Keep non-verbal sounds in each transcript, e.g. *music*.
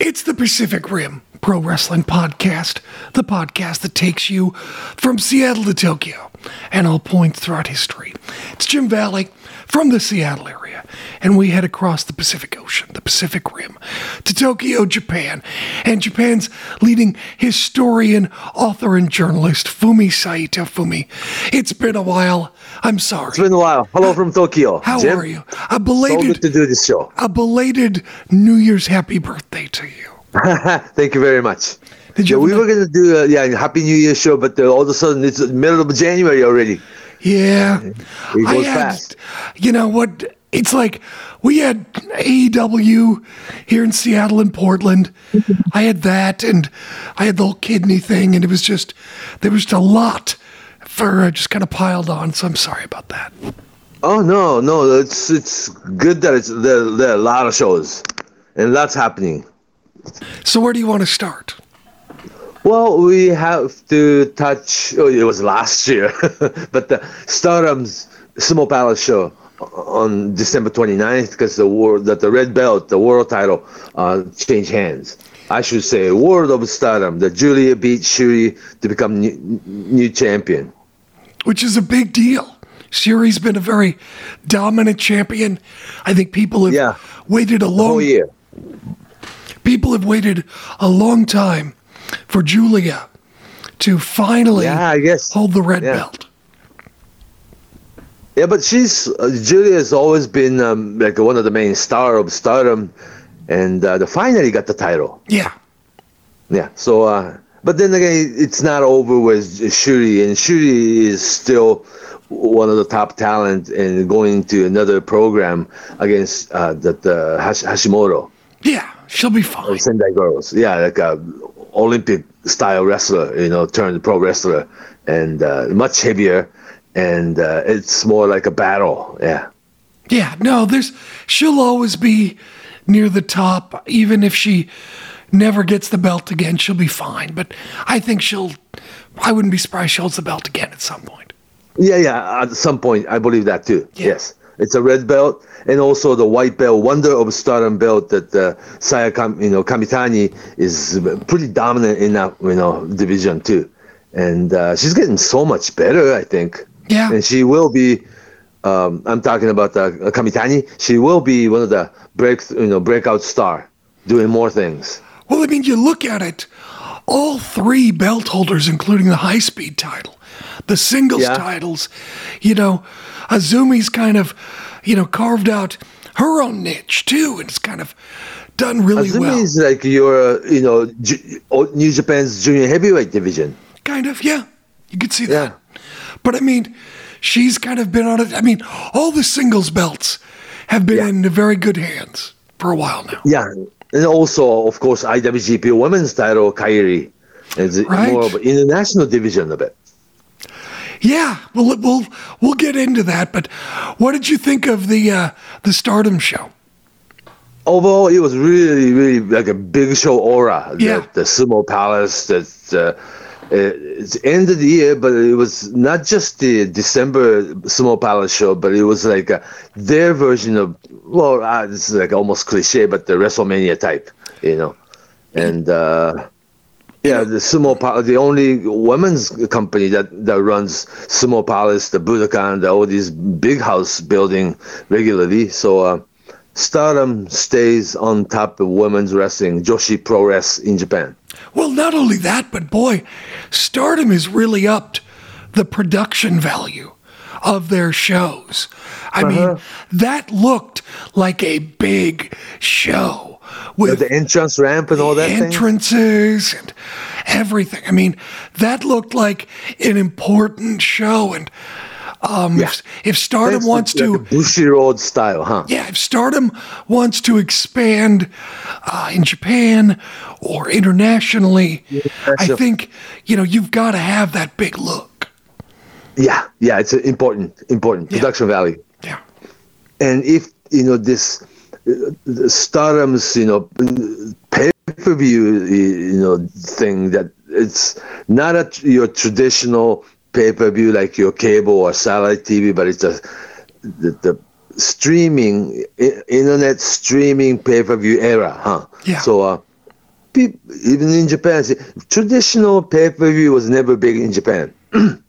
It's the Pacific Rim Pro Wrestling Podcast, the podcast that takes you from Seattle to Tokyo and all points throughout history. It's Jim Valley from the Seattle area, and we head across the Pacific Ocean, the Pacific Rim, to Tokyo, Japan, and Japan's leading historian, author, and journalist, Fumi Saito. Fumi, it's been a while. I'm sorry. It's been a while. Hello from Tokyo. How Jim? are you? A belated So good to do this show. a belated New Year's happy birthday to you. *laughs* Thank you very much. Did Yeah, we a- were going to do a yeah, Happy New Year show, but uh, all of a sudden it's the middle of January already. Yeah. It I had, fast. you know what? It's like we had AEW here in Seattle and Portland. I had that, and I had the whole kidney thing, and it was just there was just a lot for uh, just kind of piled on. So I'm sorry about that. Oh no, no, it's it's good that it's there, there are a lot of shows and lots happening. So where do you want to start? Well, we have to touch. Oh, it was last year, *laughs* but the Stardom's Sumo Palace show on December 29th because the world that the red belt, the world title, uh, changed hands. I should say, World of Stardom. That Julia beat Shuri to become new, new champion. Which is a big deal. Shuri's been a very dominant champion. I think people have Yeah. waited a long yeah, people have waited a long time for Julia to finally yeah, hold the red Yeah. belt. Yeah, but she's uh, Julia has always been um, like one of the main star of Stardom, and uh, the finally got the title. Yeah. Yeah. So, uh, but then again, it's not over with Shuri, and Shuri is still one of the top talent and going to another program against uh, the, the Hash- Hashimoto Yeah. She'll be fine. of Sendai Girls. Yeah, like a Olympic style wrestler, you know, turned pro wrestler, and uh, much heavier, and uh, it's more like a battle. Yeah. Yeah. No, there's she'll always be near the top, even if she never gets the belt again, she'll be fine. But I think she'll I wouldn't be surprised she holds the belt again at some point. Yeah, yeah. At some point, I believe that too. Yeah. Yes, it's a red belt, and also the white belt, Wonder of Stardom belt that uh, Saya, Kam, you know, Kamitani is pretty dominant in that you know division too, and uh, she's getting so much better. I think. Yeah. And she will be. Um, I'm talking about uh, Kamitani. She will be one of the break, you know, breakout star, doing more things. Well, I mean, you look at it, all three belt holders, including the high speed title, the singles Yeah. titles, you know, Azumi's kind of, you know, carved out her own niche too, and it's kind of done really Azumi well. is like your, you know, New Japan's junior heavyweight division. Kind of, yeah. You could see that. Yeah. But I mean, she's kind of been on it. I mean, all the singles belts have been Yeah. in very good hands for a while now. Yeah, and also, of course, IWGP Women's title, Kairi. It's Right. more of an international division of it. Yeah, we'll we'll we'll get into that. But what did you think of the uh, the Stardom show? Overall, it was really, really like a big show aura. The- Yeah. The, Sumo Palace, that uh, it's end of the year, but it was not just the December Sumo Palace show, but it was like uh their version of, well, uh, this is like almost cliche, but the WrestleMania type, you know. And, uh, Yeah, the Sumo Palace, the only women's company that, that runs Sumo Palace, the Budokan, the, all these big house building regularly. So uh, Stardom stays on top of women's wrestling, Joshi Pro Wrest in Japan. Well, not only that, but boy, Stardom has really upped the production value of their shows. I mean, that looked like a big show with The entrance ramp and all that thing. entrances and everything. I mean, that looked like an important show. And um, if, if Stardom Thanks wants like to, a Bushiroad style, huh? yeah, if Stardom wants to expand uh, in Japan or internationally, I sure. think you know you've got to have that big look. Yeah, yeah, it's important, important production value. Yeah, and if you know this Stardom's you know pay per view you know thing that it's not a your traditional pay per view like your cable or satellite TV, but it's a the, the streaming internet streaming pay per view era, huh? Yeah. So uh, people, even in Japan, say, traditional pay per view was never big in Japan. *clears throat*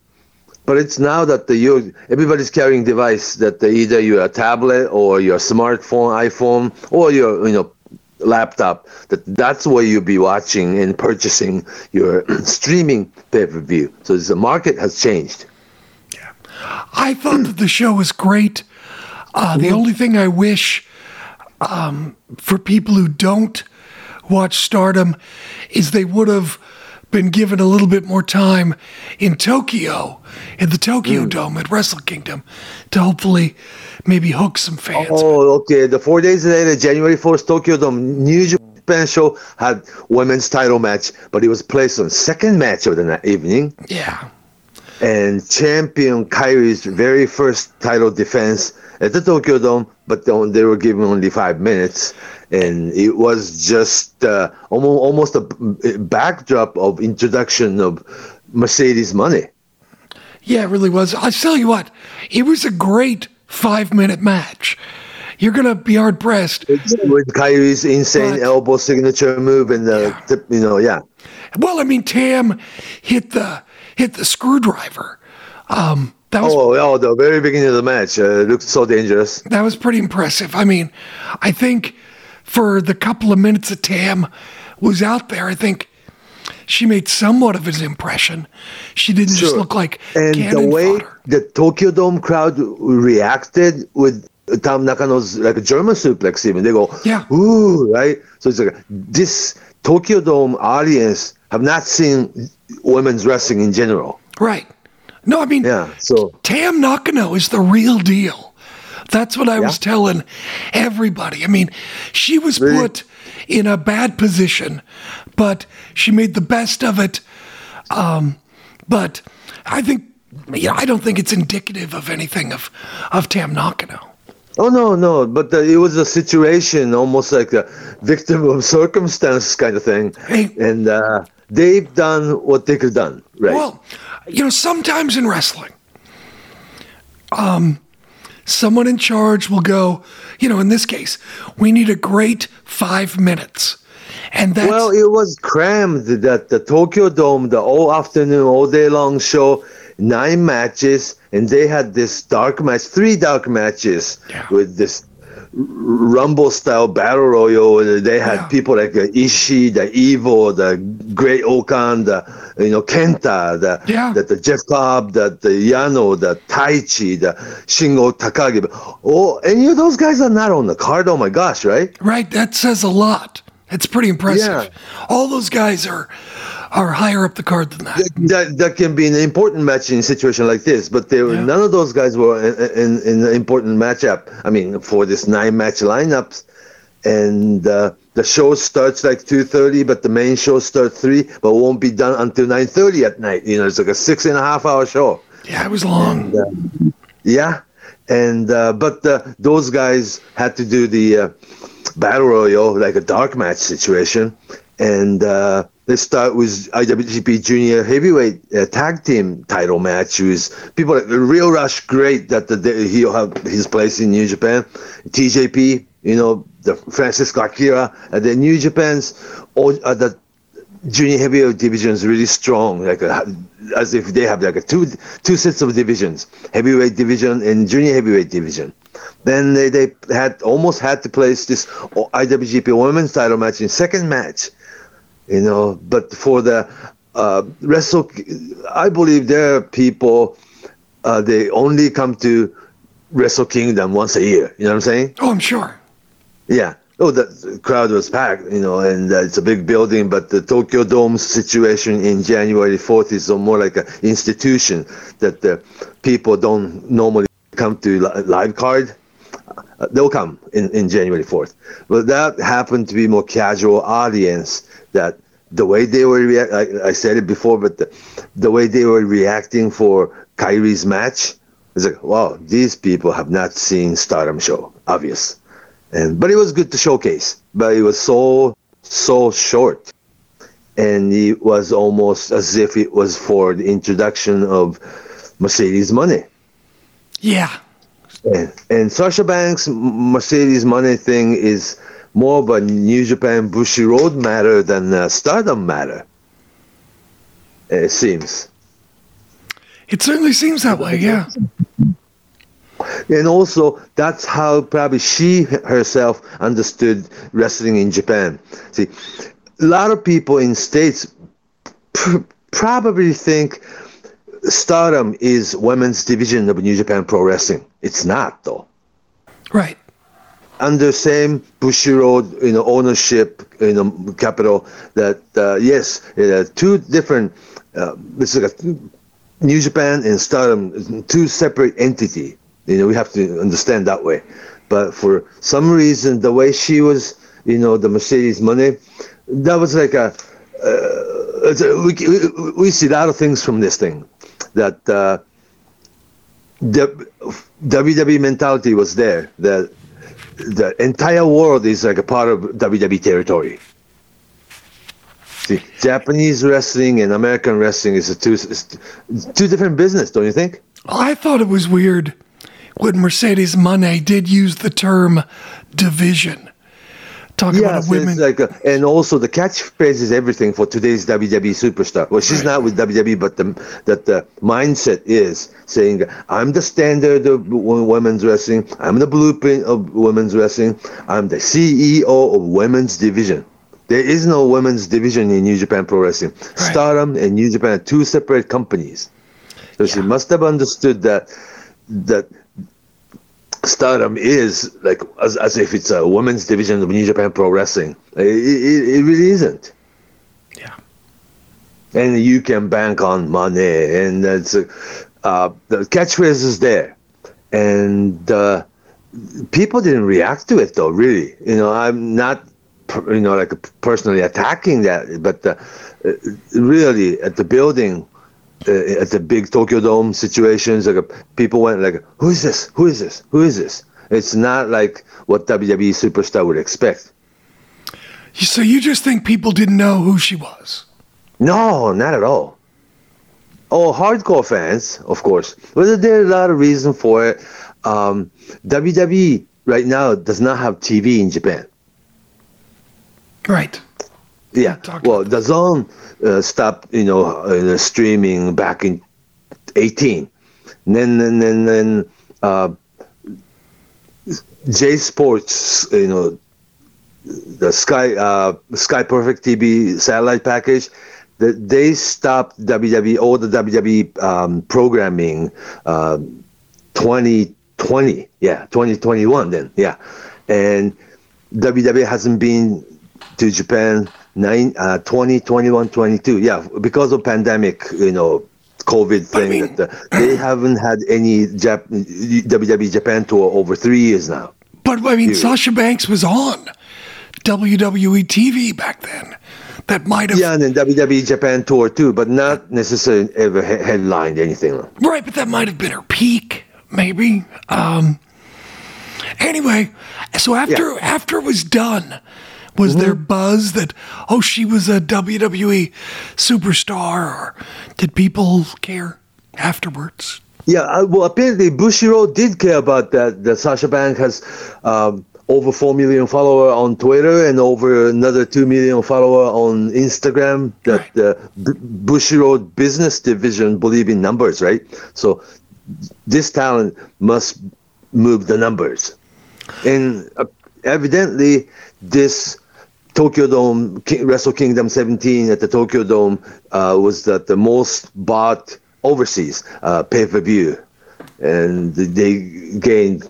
but it's now that the you everybody's carrying device that the, either your tablet or your smartphone, iPhone, or your you know laptop. That that's where you'll be watching and purchasing your *clears throat* streaming pay per view. So the market has changed. Yeah, I thought that the show was great. Uh, the only thing I wish um, for people who don't watch Stardom is they would have been given a little bit more time in Tokyo, in the Tokyo hmm. Dome at Wrestle Kingdom, to hopefully maybe hook some fans. Oh, okay. The four days later, January 4th, Tokyo Dome, New Japan show had women's title match, but it was placed on second match of the evening. Yeah. And champion Kairi's very first title defense at the Tokyo Dome, but they were given only five minutes. And it was just uh, almost, almost a backdrop of introduction of Mercedes Moné. Yeah, it really was. I'll tell you what, it was a great five minute match. You're going to be hard pressed. With Kairi's insane But- elbow signature move and the, Yeah. you know, yeah. Well, I mean, Tam hit the hit the screwdriver. Um, that was Oh, oh, the very beginning of the match uh, looked so dangerous. that was pretty impressive. I mean, I think for the couple of minutes that Tam was out there, I think she made somewhat of an impression. She didn't just look like And the way fodder. the Tokyo Dome crowd reacted with Tam Nakano's like a German suplex, even they go, Yeah. ooh, right? So it's like this Tokyo Dome audience have not seen women's wrestling in general. Right. No, I mean, Yeah, so Tam Nakano is the real deal. That's what I was telling everybody. I mean, she was Really? put in a bad position, but she made the best of it. Um, but I think, yeah, I don't think it's indicative of anything of, of Tam Nakano. Oh no, no, but uh, it was a situation almost like a victim of *laughs* circumstance kind of thing, Hey. and uh, they've done what they could have done, right? Well, you know, sometimes in wrestling, um, someone in charge will go, you know, in this case, we need a great five minutes. And that's Well, it was crammed that the Tokyo Dome, the all afternoon, all day long show, nine matches, and they had this dark match, three dark matches Yeah. with this Rumble style battle royal. and They had Yeah. people like uh, Ishii, the Evil, the Great-O-Khan, the you know Kenta, the Yeah. the, the Jeff Cobb, the, the Yano, the Taichi, the Shingo Takagi. Oh, any of those guys are not on the card. Oh my gosh, right? right. That says a lot. It's pretty impressive. Yeah. All those guys are are higher up the card than that. that that can be an important match in a situation like this. But they were, Yeah. none of those guys were in, in, in an important matchup. I mean, for this nine match lineups, and uh, the show starts like two thirty, but the main show starts three, but won't be done until nine thirty at night. You know, it's like a six and a half hour show. Yeah, it was long. Yeah, and uh, but uh, those guys had to do the uh, battle royal like a dark match situation, and uh, they start with IWGP Junior Heavyweight uh, Tag Team Title match. With people like Lio Rush, great that the, he'll have his place in New Japan. TJP, you know, the Francesco Akira, and the New Japan's all uh, the junior heavyweight division is really strong, like a, as if they have like a two two sets of divisions, heavyweight division and junior heavyweight division. Then they, they had almost had to place this IWGP Women's Title match in second match, you know. But for the uh, wrestle, I believe there are people uh, they only come to Wrestle Kingdom once a year. You know what I'm saying? Oh, I'm sure. Yeah. Oh, the crowd was packed, you know, and uh, it's a big building. But the Tokyo Dome situation in January 4th is more like an institution that the people don't normally come to li- live card. Uh, they'll come in, in January 4th. But that happened to be more casual audience that the way they were, rea- I, I said it before, but the, the way they were reacting for Kairi's match, it's like, wow, these people have not seen Stardom show, obvious and but it was good to showcase but it was so so short and it was almost as if it was for the introduction of Mercedes Moné Yeah. and, and sasha banks Mercedes Moné thing is more of a New Japan Bushiroad matter than a Stardom matter. It seems. It certainly seems that way, yeah. And also, that's how probably she herself understood wrestling in Japan. See, a lot of people in states pr- probably think Stardom is women's division of New Japan Pro Wrestling. It's not, though. Right. Under same Bushiroad, you know, ownership, you know, capital. That uh, yes, uh, two different. Uh, it's like a, New Japan and Stardom, two separate entity. You know, we have to understand that way. But for some reason, the way she was, you know, the Mercedes Moné, that was like a. Uh, a we, we, we see a lot of things from this thing that uh, the WWE mentality was there. That the entire world is like a part of WWE territory. See, Japanese wrestling and American wrestling is a two two different business, don't you think? I thought it was weird when Mercedes Moné did use the term division. Talk Yeah, about a women. like, a, and also the catchphrase is everything for today's WWE superstar. Well, she's not with WWE, but the that the mindset is saying, "I'm the standard of women's wrestling. I'm the blueprint of women's wrestling. I'm the CEO of women's division." There is no women's division in New Japan Pro Wrestling. Stardom and New Japan are two separate companies. So she must have understood that that Stardom is like as, as if it's a women's division of New Japan Pro Wrestling. It, it, it really isn't. yeah. And you can bank on money, and a, uh, the catchphrase is there, and uh, people didn't react to it though. Really, you know, I'm not, you know, like personally attacking that, but uh, really at the building uh, at the big Tokyo Dome situations, like uh, people went like, "Who is this? Who is this? Who is this?" It's not like what WWE superstar would expect. So you just think people didn't know who she was? No, not at all. Oh, hardcore fans, of course. But there are a lot of reason for it. Um, WWE right now does not have TV in Japan. Right. Yeah. Well, the zone uh, stopped, you know, uh, streaming back in 18. And then, then, then, then uh, J Sports, you know, the Sky uh, Sky Perfect TV satellite package, that they stopped WWE all the WWE um, programming uh, 2020, yeah, 2021 then, yeah, and WWE hasn't been to Japan nine, uh, 20, 21, 22. Yeah, because of pandemic, you know, COVID thing. I mean- that uh, they haven't had any Jap- WWE Japan tour over three years now. But I mean, Dude. Sasha Banks was on WWE TV back then. That might have. Yeah, and then WWE Japan tour too, but not necessarily ever he- headlined anything. Right, but that might have been her peak, maybe. Um. Anyway, so after after it was done, was there Mm-hmm. buzz that oh she was a WWE superstar, or did people care afterwards? Yeah, well, apparently Bushiro did care about that. That Sasha Bank has um, over four million follower on Twitter and over another two million follower on Instagram. That the B- Bushiroad business division believe in numbers, right? So this talent must move the numbers, and uh, evidently this. Tokyo Dome, Wrestle Kingdom 17 at the Tokyo Dome uh, was the, the most bought overseas uh, pay per view, and they gained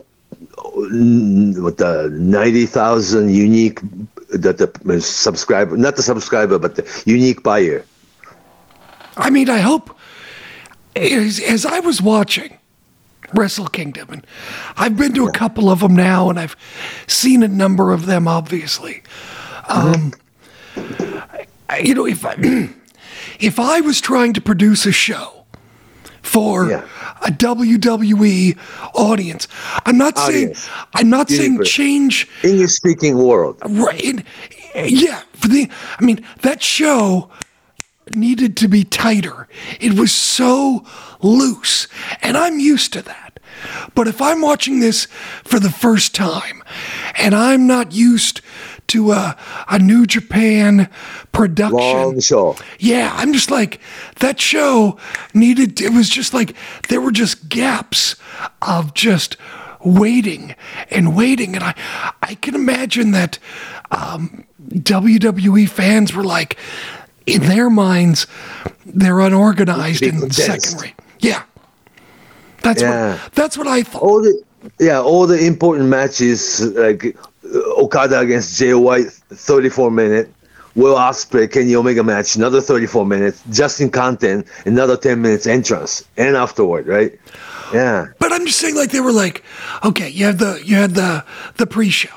mm, what the ninety thousand unique the, the subscriber, not the subscriber, but the unique buyer. I mean, I hope as, as I was watching Wrestle Kingdom, and I've been to a couple of them now, and I've seen a number of them, obviously. Um, I- you know, if I, *clears throat* if I was trying to produce a show for Yeah. a WWE audience, I'm not saying I'm not saying Universe. change English speaking world. Right. Yeah. For the, I mean, that show needed to be tighter. It was so loose, and I'm used to that. But if I'm watching this for the first time and I'm not used to a, a New Japan production. Long show. Yeah, I'm just like that show needed. It was just like there were just gaps of just waiting and waiting, and I I can imagine that um, WWE fans were like, in their minds, they're unorganized and condensed. second rate. Yeah, that's Yeah. what that's what I thought. all the yeah all the important matches like uh, Okada against Jay White 34 minute. Will Ospreay Kenny Omega match another 34 minutes. Justin Content another 10 minutes entrance and afterward right? Yeah. But I'm just saying, like they were like, okay, you have the you had the the pre-show,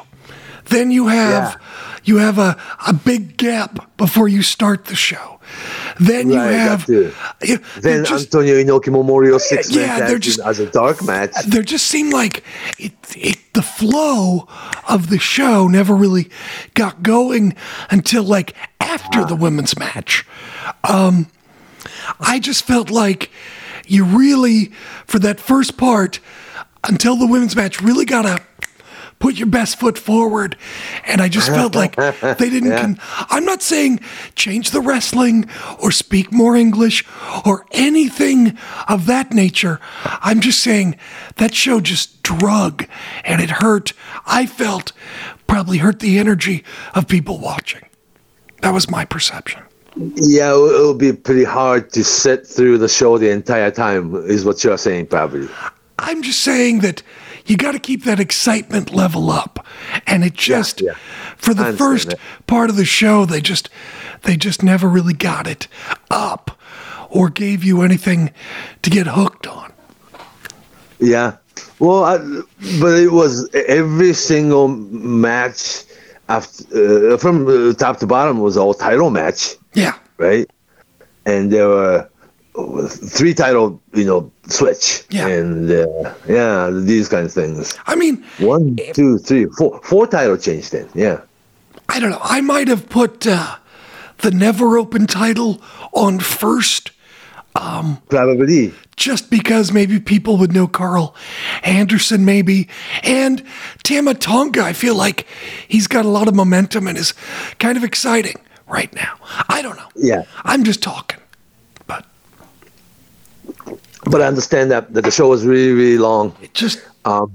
then you have Yeah. you have a a big gap before you start the show, then you Right, that have you- then just, Antonio Inoki Memorial six man Yeah, tag they're just- as a dark match there just seemed like it, it the flow of the show never really got going until like after Ah. the women's match. Um, I just felt like you really, for that first part, until the women's match, really gotta put your best foot forward. And I just felt like *laughs* they didn't. Con- I'm not saying change the wrestling or speak more English or anything of that nature. I'm just saying that show just drug and it hurt. I felt probably hurt the energy of people watching. That was my perception. yeah it will be pretty hard to sit through the show the entire time is what you're saying probably I'm just saying that you got to keep that excitement level up, and it just yeah. for the first that. part of the show, they just they just never really got it up or gave you anything to get hooked on. Yeah. Well, I, but it was every single match after uh, from uh, top to bottom was all title match, Yeah, right? And there were three title, you know, switch. Yeah. And uh, yeah, these kind of things. I mean, One, two, three, four, four title change then. Yeah. I don't know. I might have put uh, the never open title on first. Probably. just because maybe people would know Karl Anderson, maybe. And Tama Tonga, I feel like he's got a lot of momentum and is kind of exciting right now. I don't know. Yeah. I'm just talking. But I understand that, that the show was really, really long. it just Um,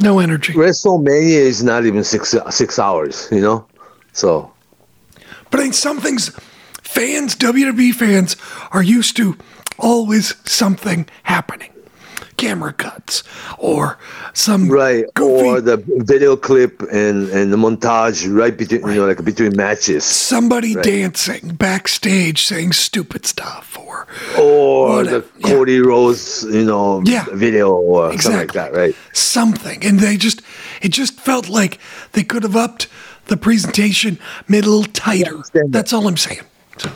no energy. WrestleMania is not even six six hours, you know? So, But I mean, some things, fans, WWE fans, are used to always something happening. Camera cuts or some right goofy, or the video clip and and the montage right between you know like between matches somebody dancing backstage saying stupid stuff or or the yeah. Cody Rhodes you know Yeah. video or something like that right something. And they just, it just felt like they could have upped the presentation, made it a little tighter. That's all I'm saying. So,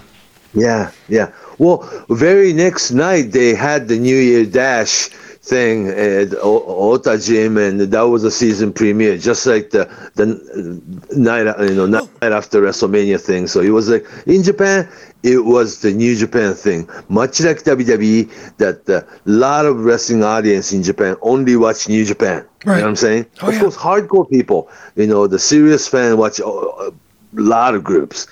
yeah yeah well very next night they had the New Year Dash thing at Ota Gym and that was a season premiere just like the the night you know night oh. after WrestleMania thing. So it was like in Japan it was the New Japan thing. Much like WWE that a lot of wrestling audience in Japan only watch New Japan. You Right. know what I'm saying? Oh, of yeah. course hardcore people you know the serious fan watch a lot of groups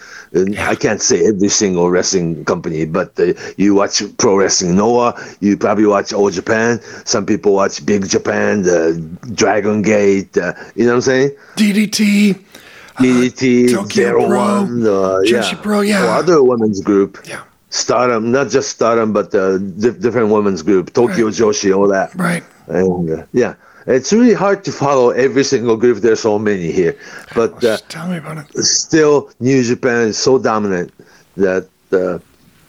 I can't say every single wrestling company, but uh, you watch Pro Wrestling Noah, you probably watch All Japan. Some people watch Big Japan, the Dragon Gate. Uh, you know what I'm saying? DDT, DDT, Tokyo Zero Pro, One, uh, Joshi yeah, Pro, yeah. Or other women's group. yeah, Stardom, not just Stardom, but uh, di- different women's group, Tokyo Right. Joshi, all that. right. And uh, yeah, it's really hard to follow every single group. There's so many here, but uh, tell me about it. still New Japan is so dominant that uh, a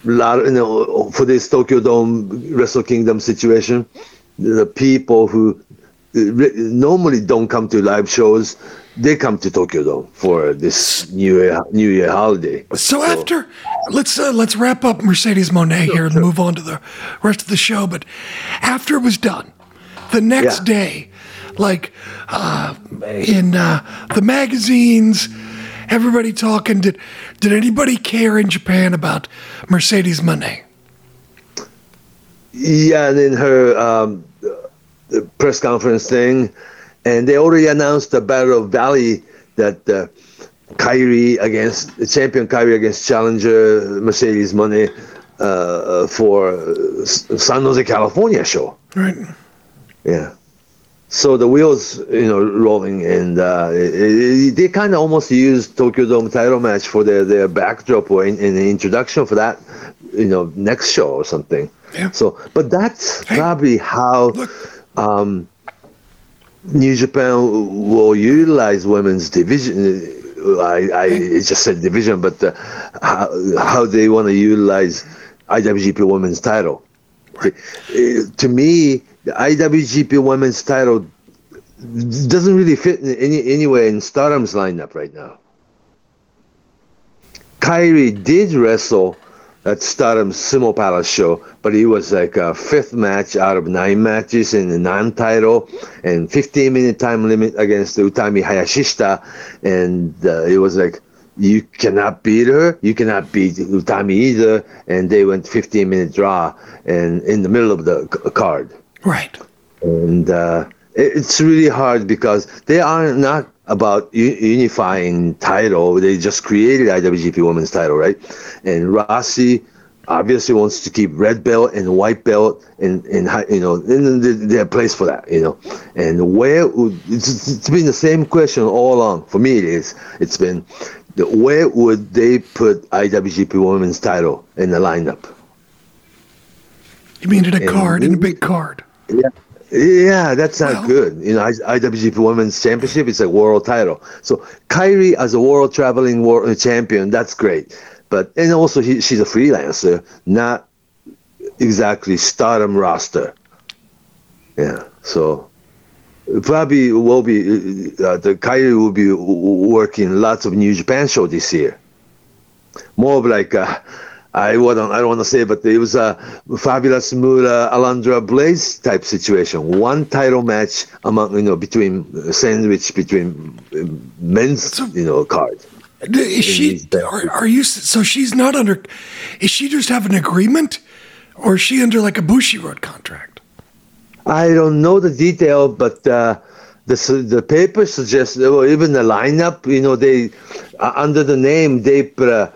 lot of, you know for this Tokyo Dome Wrestle Kingdom situation, the people who normally don't come to live shows, they come to Tokyo Dome for this New Year New Year holiday. So after, let's uh, let's wrap up Mercedes Moné here and move on to the rest of the show. But after it was done, the next Yeah. day, like uh, in uh, the magazines, everybody talking. Did did anybody care in Japan about Mercedes Moné? Yeah, and in her um, the press conference thing, and they already announced the Battle of Valley that uh, Kairi against champion Kairi against challenger Mercedes Moné uh, for San Jose, California show. Right. Yeah. So the wheels, you know, rolling, and uh, it, it, they kind of almost used Tokyo Dome title match for their, their backdrop or in, in, the introduction for that, you know, next show or something. Yeah. So, but that's Hey, probably how um, New Japan will utilize women's division. I, I just said division, but uh, how, how they want to utilize IWGP Women's Title. Uh, To me, the IWGP Women's Title doesn't really fit in any anywhere in Stardom's lineup right now. Kairi did wrestle at Stardom's Sumo Palace show, but it was like a fifth match out of nine matches in the non-title and 15 minute time limit against Utami Hayashishita, and uh, it was like you cannot beat her, you cannot beat Utami either, and they went 15 minute draw and in the middle of the card right. and uh, it- it's really hard because they are not about u- unifying title. They just created IWGP Women's Title, right? And Rossy obviously wants to keep red belt and white belt and hi- you know in the, their place for that, you know. And where would it's, it's been the same question all along for me. It is. It's been the, where would they put IWGP Women's Title in the lineup? You mean in a And card, in a big card. Yeah. Yeah, that's not Well- good. You know, I- IWGP Women's Championship is a world title. So Kairi as a world traveling world champion, that's great. But and also he, she's a freelancer, not exactly Stardom roster. Yeah, so probably will be uh, the Kairi will be working lots of New Japan show this year. More of like uh, I wouldn't I don't want to say, but it was a fabulous Mura Alundra Blayze type situation. One title match among you know between sandwich between uh, men's you know card. Is she? Are, are you? So she's not under. Is she just have an agreement, or is she under like a Bushiroad contract? I don't know the detail, but uh, the the paper suggests, well, even the lineup, you know, they uh, under the name they put a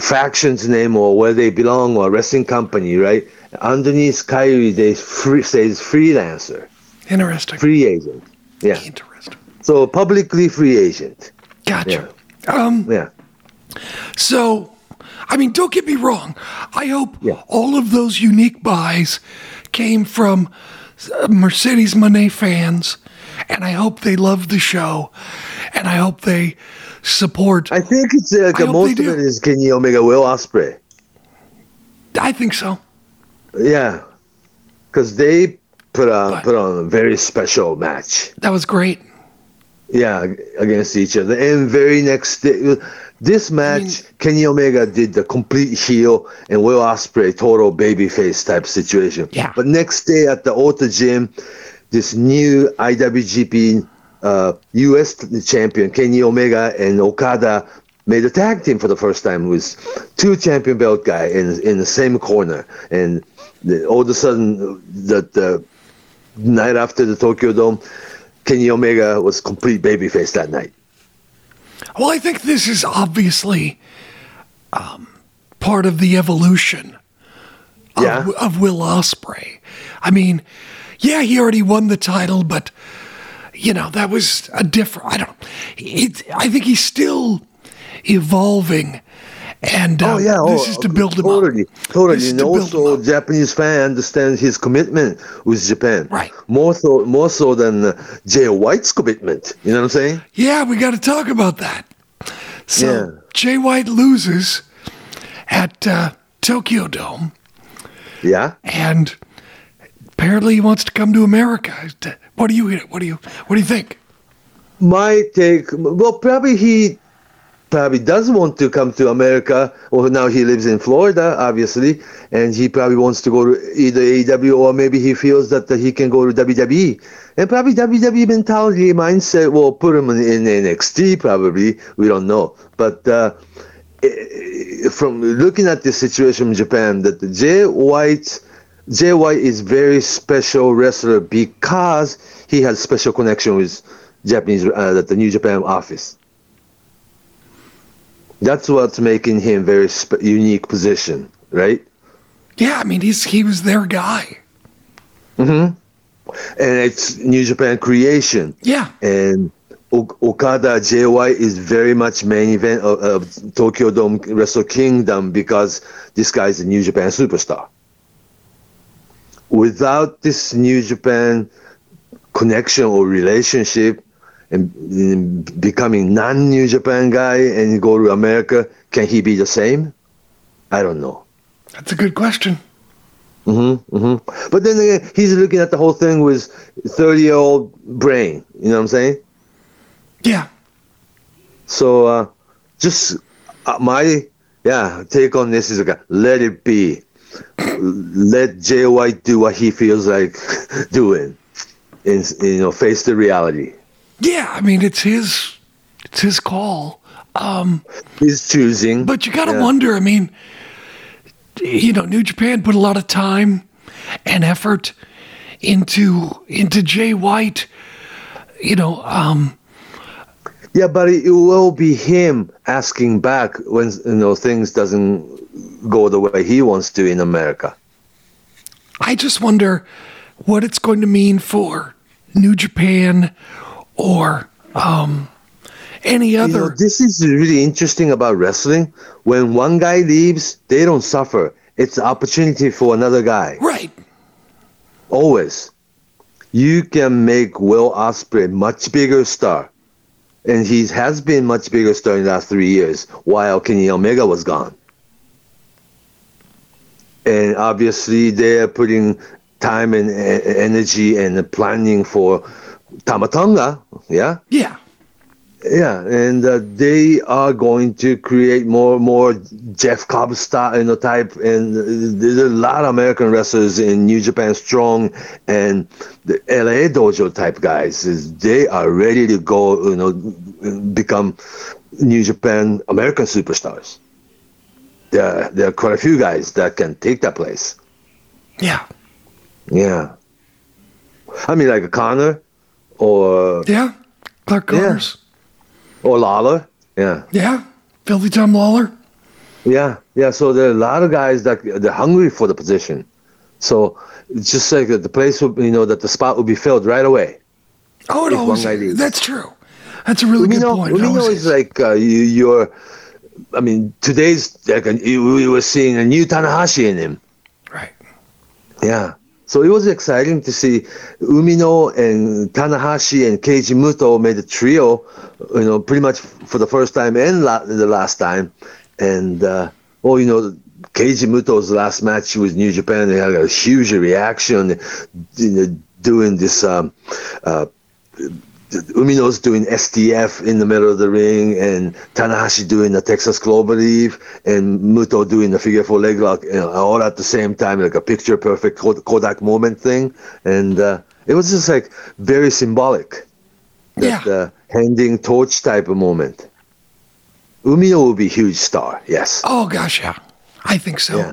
faction's name or where they belong or wrestling company, right? Underneath Kairi, they free, says freelancer, Interesting. free agent. Yeah, Interesting. so publicly free agent. Gotcha. Um. Yeah, So, I mean, don't get me wrong. I hope Yeah. all of those unique buys came from Mercedes Moné fans, and I hope they love the show, and I hope they support. I, I think it's uh, like I most of it is Kenny Omega, Will Ospreay. I think so. Yeah, because they put on But- put on a very special match. That was great. Yeah, against each other. And very next day, this match, Kenny Omega did the complete heel and Will Ospreay total babyface type situation. Yeah. But next day at the Ota Gym, this new IWGP uh, U.S. champion Kenny Omega and Okada made a tag team for the first time with two champion belt guy in in the same corner, and the, all of a sudden, the, the night after the Tokyo Dome, Kenny Omega was complete babyface that night. Well, I think this is obviously um, part of the evolution of, Yeah. of Will Ospreay. I mean, yeah, he already won the title, but you know that was a different. I don't. It, I think he's still evolving, and uh, Oh yeah, this oh, is to build him totally, up. totally. This is And also. Japanese fan understands his commitment with Japan. Right. More so, more so than uh, Jay White's commitment. You know what I'm saying? Yeah, we got to talk about that. So Yeah. Jay White loses at uh, Tokyo Dome. Yeah. and apparently he wants to come to America. What do you what do you what do you think? My take. Well, probably he probably does want to come to America. Well, now he lives in Florida, obviously, and he probably wants to go to either AEW or maybe he feels that he can go to WWE. And probably WWE mentality mindset will put him in, in NXT. Probably we don't know, but. Uh, eh, from looking at the situation in Japan, that Jay White, Jay White is very special wrestler because he has special connection with Japanese, uh, the New Japan office. That's what's making him very sp- unique position, right? Yeah, I mean he's he was their guy. Mhm. And it's New Japan creation. Yeah. and O- Okada JY is very much main event of, of Tokyo Dome Wrestle Kingdom because this guy is a New Japan superstar. Without this New Japan connection or relationship and, becoming non-New Japan guy and go to America, can he be the same? I don't know. That's a good question. But then again, he's looking at the whole thing with 30-year-old brain. You know what I'm saying? Yeah. So uh, just uh, my yeah take on this is like let it be. Let Jay White do what he feels like *laughs* doing, and you know face the reality. Yeah, I mean it's his it's his call. Um He's choosing. But you got to Yeah. wonder. I mean, you know, New Japan put a lot of time and effort into into Jay White. You know, um, Yeah, but it will be him asking back when you know things doesn't go the way he wants to in America. I just wonder what it's going to mean for New Japan or um, any You know, other. this is really interesting about wrestling. When one guy leaves, they don't suffer. It's an opportunity for another guy. right. Always. You can make Will Ospreay much bigger star. And he has been much bigger star in the last three years while Kenny Omega was gone. And obviously they're putting time and energy and planning for Tama Tonga, yeah? Yeah. Yeah, and uh, they are going to create more more Jeff Cobb style, you know, type. And there's a lot of American wrestlers in New Japan Strong and the LA Dojo type guys. Is they are ready to go, you know, become New Japan American superstars. There, there are quite a few guys that can take that place. Yeah. Yeah, I mean, like a Connor or Yeah. Clark Yeah. Connors. or Lawlor. Yeah. Yeah. Filthy Tom Lawlor. Yeah, yeah. So there are a lot of guys that they're hungry for the position. So it's just like the place would, you know, that the spot will be filled right away. Oh, it always. That's true. That's a really good Umino, point. It Umino always is is. like uh, you, you're. I mean, today's like we were seeing a new Tanahashi in him. right. Yeah. So it was exciting to see Umino and Tanahashi and Keiji Muto made a trio, you know, pretty much for the first time and la- the last time. And, uh, oh, you know, Keiji Muto's last match with New Japan, they had a huge reaction, you know, doing this. Um, uh, Umino's doing STF in the middle of the ring, and Tanahashi doing the Texas Cloverleaf, and Muto doing the figure four leg lock, you know, all at the same time, like a picture perfect Kodak moment thing. And uh, it was just like very symbolic. That Yeah. uh, handing torch type of moment. Umino will be a huge star, yes. Oh gosh, yeah. I think so. Yeah.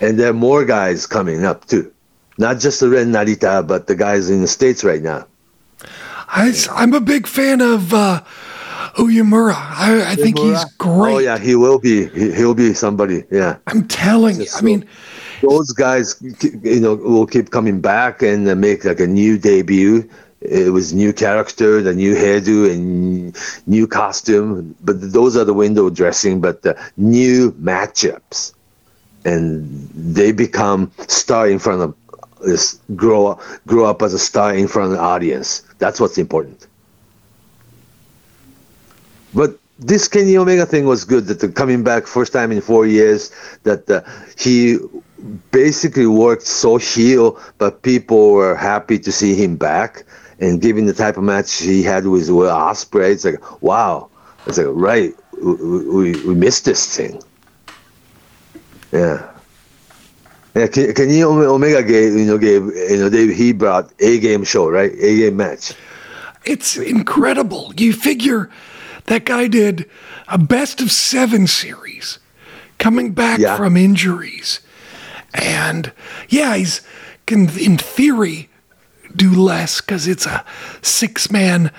And there are more guys coming up too. Not just the Ren Narita, but the guys in the States right now. I, am a big fan of uh, Uemura. I, I think he's great. Oh yeah, he will be. He, he'll be somebody. Yeah, I'm telling you. Just I mean, those guys, you know, will keep coming back and uh, make like a new debut. It was new character, the new hairdo, and new costume. But those are the window dressing. But the new matchups, and they become star in front of this. Grow up, grow up as a star in front of the audience. That's what's important. But this Kenny Omega thing was good. That the coming back first time in four years. That uh, he basically worked so heel, but people were happy to see him back. And given the type of match he had with Will Ospreay, it's like wow. It's like right, we, we, we missed this thing. Yeah. Yeah, Ken- Kenny Omega gave you know gave you know they, he brought a game show right a game match. it's incredible. You figure that guy did a best of seven series coming back Yeah. from injuries. And yeah, he's can, in theory, do less because it's a six man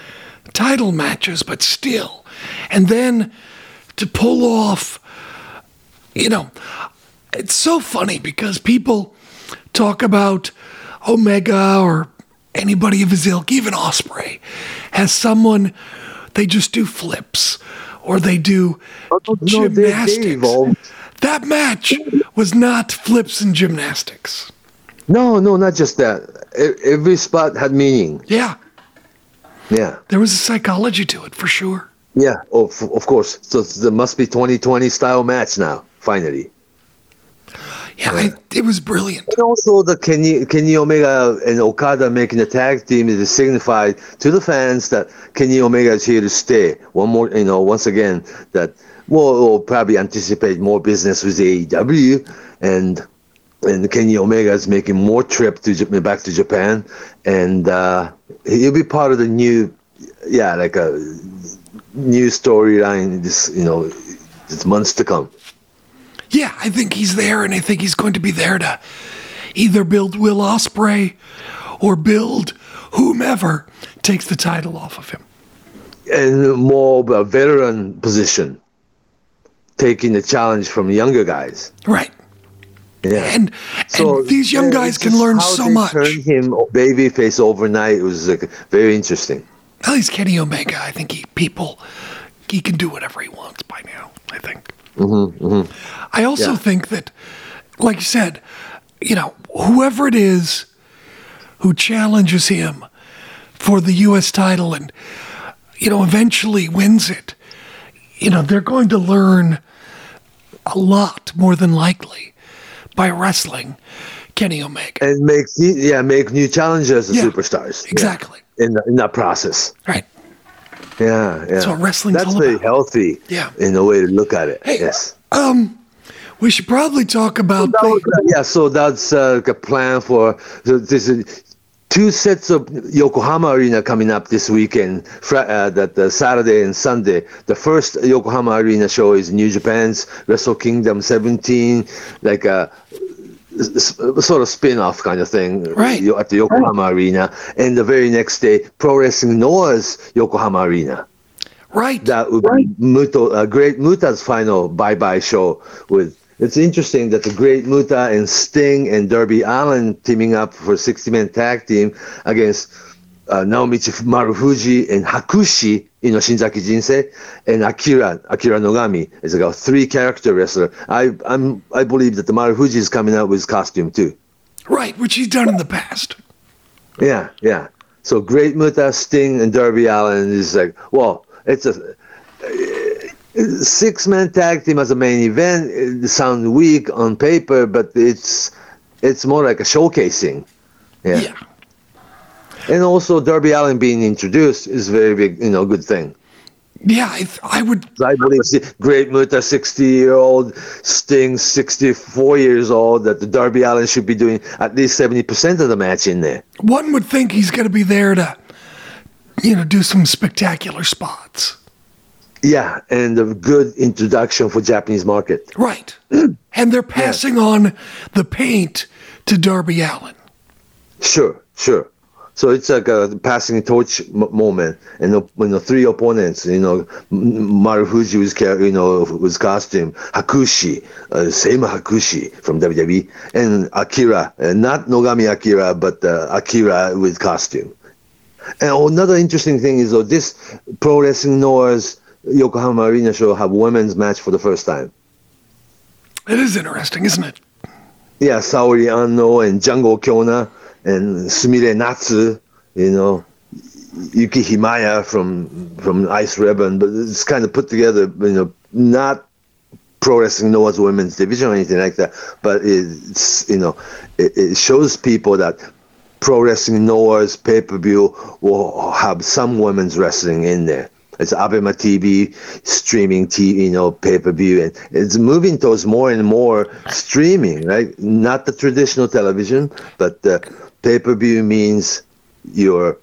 title matches, but still. And then to pull off, you know, it's so funny because people talk about Omega or anybody of his ilk, even Ospreay, as someone they just do flips or they do Oh, no, they- they gymnastics. that match was not flips and gymnastics. No, no, not just that. Every spot had meaning. Yeah, Yeah. there was a psychology to it for sure. Yeah, of, of course. So there must be 2020 style match now, finally. Yeah, I, it was brilliant. And also the Kenny, Kenny Omega and Okada making a tag team is signified to the fans that Kenny Omega is here to stay. One more, you know, once again, that we'll, we'll probably anticipate more business with AEW and and Kenny Omega is making more trip to Jap- back to Japan, and uh, he'll be part of the new, yeah, like a new storyline. This you know, this months to come. Yeah, I think he's there, and I think he's going to be there to either build Will Ospreay or build whomever takes the title off of him. and more of a veteran position, taking the challenge from younger guys. Right. Yeah. And, and these young yeah, guys can learn how so much. Turned him babyface overnight. It was like very interesting. At least Kenny Omega, I think he people he can do whatever he wants by now. I think. Mm-hmm, mm-hmm. I also Yeah. think that, like you said, you know, whoever it is who challenges him for the U.S. title and you know eventually wins it, you know, they're going to learn a lot more than likely by wrestling Kenny Omega. And make yeah make new challenges the Yeah, superstars. Yeah. exactly. In, in that process. Right. Yeah, yeah. That's what wrestling's That's all very about. healthy. Yeah. In a way to look at it. Hey, yes. We should probably talk about That the, was- yeah, so that's uh, a plan for so this is two sets of Yokohama Arena coming up this weekend. Uh, that uh, Saturday and Sunday. The first Yokohama Arena show is New Japan's Wrestle Kingdom 17, like a s- sort of spin-off kind of thing Right. at the Yokohama Arena. And the very next day, Pro Wrestling Noah's Yokohama Arena right. that would be Muto, uh, Great Muta's final bye bye show. With it's interesting that the Great Muta and Sting and Darby Allin teaming up for 60 man tag team against uh, Naomichi Marufuji and Hakushi, you know, Shinzaki Jinsei, and Akira, Akira Nogami is like a three character wrestler. I I'm I believe that the Marufuji is coming out with his costume too. Right, which he's done in the past. Yeah, yeah. So Great Muta, Sting, and Darby Allin is like, well, it's a six man tag team as a main event. It sounds weak on paper, but it's it's more like a showcasing. Yeah. Yeah. And also Darby Allin being introduced is very big, you know, good thing. Yeah, I, th- I would. I believe Great Muta, 60 year old, Sting, 64 years old, that the Darby Allin should be doing at least 70% of the match in there. One would think he's going to be there to, you know, do some spectacular spots. Yeah, and a good introduction for Japanese market. Right. *clears throat* and they're passing on the paint to Darby Allin. Sure, sure. So it's like a passing torch m- moment, and the, when the three opponents, you know, Marufuji was, you know, was costume, Hakushi, uh, same Hakushi from WWE, and Akira, uh, not Nogami Akira, but uh, Akira with costume. And another interesting thing is, though, this Pro Wrestling Noah's Yokohama Arena show have women's match for the first time. It is interesting, isn't it? Yeah, Saori Anno and Jungle Kyona and Sumire Natsu, you know, Yuki Himaya from from Ice Ribbon, but it's kind of put together, you know, not pro wrestling Noah's women's division or anything like that, but it's you know, it, it shows people that pro wrestling Noah's pay per view will have some women's wrestling in there. It's Abema TV streaming TV, you know, pay per view, and it's moving towards more and more streaming, right? Not the traditional television, but the pay per view means your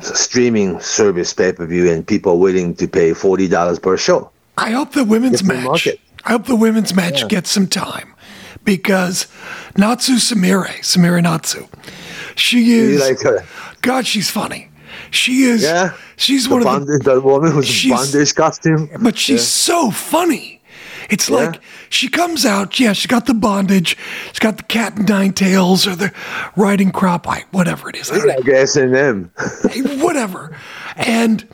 streaming service pay per view, and people are willing to pay forty dollars per show. I hope the women's Different match. market. I hope the women's match gets some time because Natsu Sumire, Sumire Natsu, she You is. like her? God, she's funny. She is. Yeah. She's The one of the. bondage, the woman she's- bondage costume. But she's so funny. It's Yeah. like she comes out. Yeah, she got the bondage. She's got the cat and nine tails or the riding crop eye, whatever it is. I don't know. Like S and M. whatever. And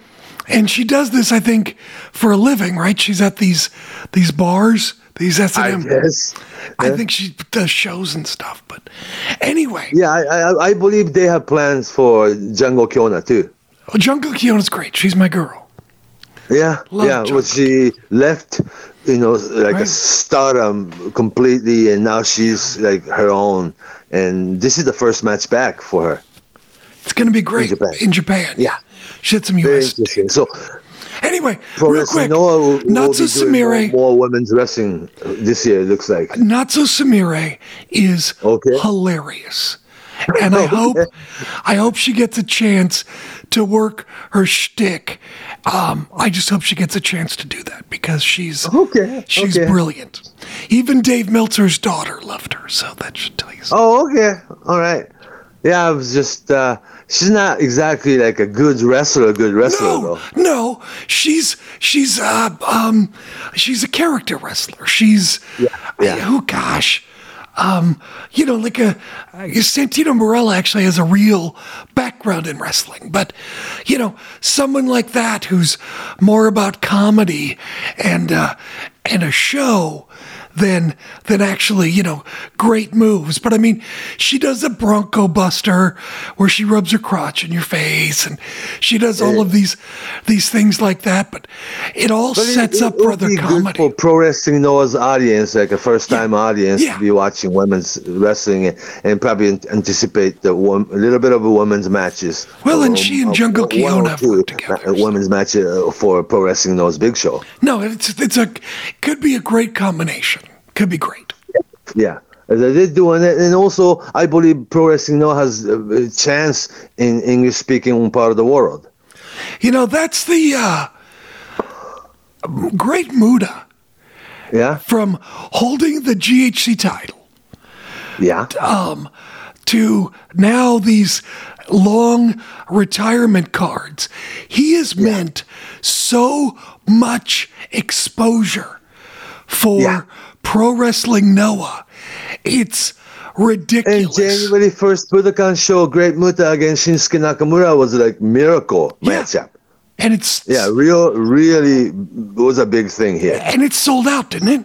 and she does this, I think, for a living, right? She's at these these bars, these S I and M. guess. I think she does shows and stuff. But anyway, Yeah, I, I I believe they have plans for Jungle Kyona too. well, Jungle Kyona's great. She's my girl. Yeah, Love yeah. Jungle. Well, she left, you know, like a stardom completely, and now she's like her own. And this is the first match back for her. It's going to be great Japan. in Japan. Yeah. She had some Very US. interesting. So, Anyway, Pro real quick, Noah Natsu be doing more, Sumire. more women's wrestling this year. It looks like. Natsu Sumire is Okay. hilarious. And I *laughs* hope I hope she gets a chance to work her shtick. Um, I just hope she gets a chance to do that because she's Okay, she's okay. brilliant. Even Dave Meltzer's daughter loved her, so that should tell you something. Oh, okay. All right. Yeah, I was just. uh She's not exactly like a good wrestler. A good wrestler No, though. no, she's she's uh um she's a character wrestler. She's yeah. oh gosh, um you know like a uh, Santino Marella actually has a real background in wrestling, but you know someone like that who's more about comedy and uh and a show than than actually you know great moves. But i mean she does a bronco buster where she rubs her crotch in your face and she does all of these these things like that. But it all But sets it up would for other comedy. for pro wrestling Noah's audience, like a first time audience, Yeah. to be watching women's wrestling and, and probably anticipate the wom- a little bit of a women's matches. Well, and Um, she and Jungle one have two, together, uh, women's match uh, for pro wrestling Noah's big show. no it's it's a could be a great combination could be great Yeah. They're doing it, and also I believe pro wrestling now has a chance in English speaking part of the world. you know that's the uh great muta Yeah, from holding the ghc title yeah, um, to now these long retirement cards. He has meant so much exposure for Yeah. Pro wrestling Noah. It's ridiculous. And. January first Budokan show, Great Muta against Shinsuke Nakamura was like miracle Yeah. matchup. and it's Yeah, real, really was a big thing here. and it sold out, didn't it?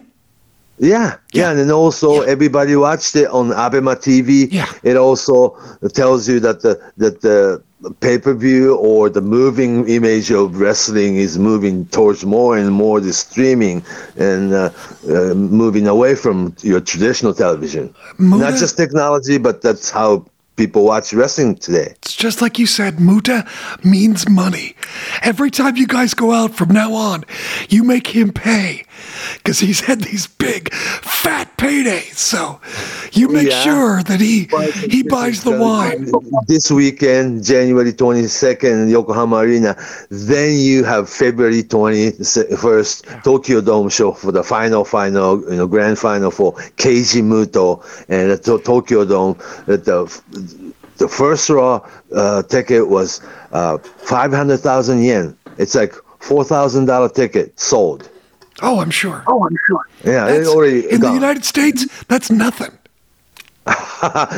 Yeah, yeah, and then also everybody watched it on Abema TV. Yeah. It also tells you that the that the pay per view or the moving image of wrestling is moving towards more and more the streaming and uh, uh, moving away from your traditional television. Muta- Not just technology, but that's how people watch wrestling today. It's just like you said, Muta means money. Every time you guys go out from now on, you make him pay because he's had these big, fat paydays. So you make Yeah. sure that he he buys the wine. This weekend, January 22nd, Yokohama Arena. Then you have February 21st, Tokyo Dome show for the final, final, you know, grand final for Keiji Muto and the to- Tokyo Dome. The, the, the first raw uh, ticket was uh, 500,000 yen. It's like $4,000 ticket sold. Oh, I'm sure. Oh, I'm sure. Yeah, it That's- already in the. United States, that's nothing. *laughs*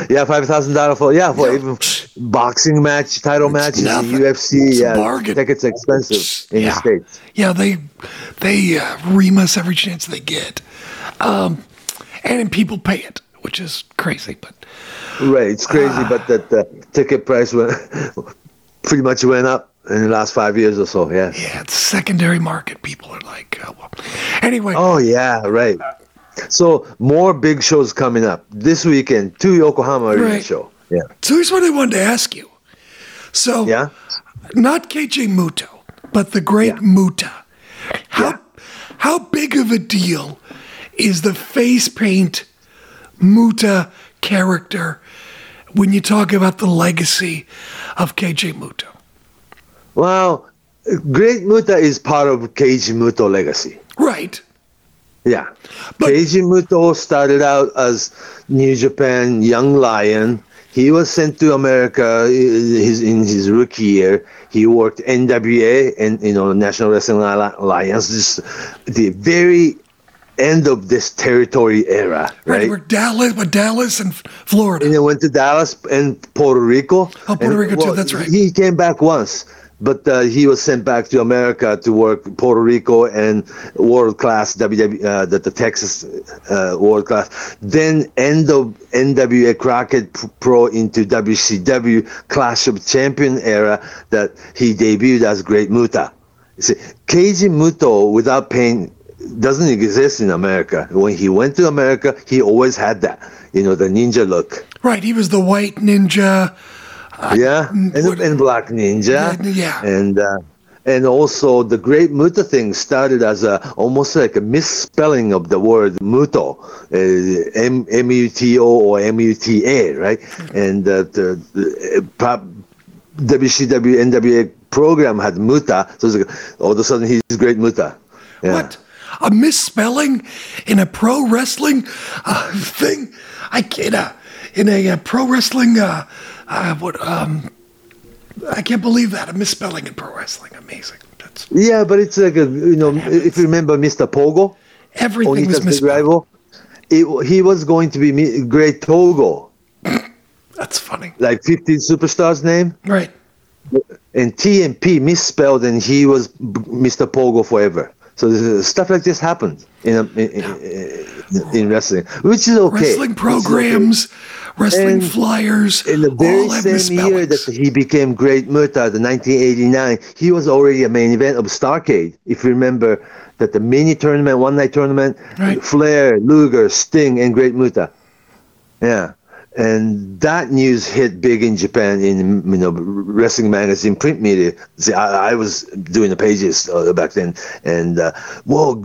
yeah, five thousand dollar for yeah for Yeah. even boxing match, title matches, in nothing. UFC. It's yeah, bargain. tickets expensive in yeah. the states. Yeah, they they uh, ream us every chance they get, um, and then people pay it, which is crazy. But Right, it's crazy, Ah. but that the ticket price went *laughs* pretty much went up in the last five years or so. Yeah. yeah, it's secondary market. People are like, oh, well. anyway. Oh yeah, right. So more big shows coming up this weekend. Two Yokohama Arena Right. show. Yeah. So here's what I wanted to ask you. So, Yeah. not Keiji Muto, but the great Yeah. Muta. How Yeah. how big of a deal is the face paint Muta character when you talk about the legacy of Keiji Muto? Well, Great Muta is part of Keiji Muto legacy. Right. Yeah. But- Keiji Muto started out as New Japan Young Lion. he was sent to America his, in his rookie year. He worked NWA and you know National Wrestling Alliance, just the very end of this territory era, right? right we're Dallas, with Dallas and Florida. And he went to Dallas and Puerto Rico. Oh, Puerto and, Rico well, too. That's right. He came back once but uh, he was sent back to America to work Puerto Rico and world class WWE, uh, the, the Texas uh, world class. Then end of NWA Crockett Pro into WCW Clash of Champion era that he debuted as Great Muta. You see, Keiji Muto without pain doesn't exist in America. When he went to America, he always had that, you know, the ninja look. Right, he was the white ninja yeah, and, and Black Ninja. Yeah, and uh, and also the Great Muta thing started as a almost like a misspelling of the word Muto, uh, M M U T O or M U T A, right? And uh, the, the uh, WCW NWA program had Muta, so like, all of a sudden he's Great Muta. Yeah. What? A misspelling in a pro wrestling uh, thing? I in a in a, a uh, pro wrestling uh, uh, what um, I can't believe that a misspelling in pro wrestling. Amazing. That's, yeah, but it's like a you know if you remember Mr. Pogo, everything was misspelled. It, he was going to be Great Togo. That's funny. Like 15 superstars name. Right. And T and P misspelled, and he was Mr. Pogo forever. So stuff like this happened in, in, in, in, wrestling, which is okay. Wrestling programs, okay. Wrestling and flyers. In the very same year that he became Great Muta, the 1989, he was already a main event of Starcade. If you remember that the mini tournament, one night tournament, right. Flair, Luger, Sting, and Great Muta. Yeah and that news hit big in Japan in you know wrestling magazine print media. See, I, I was doing the pages uh, back then, and uh, whoa,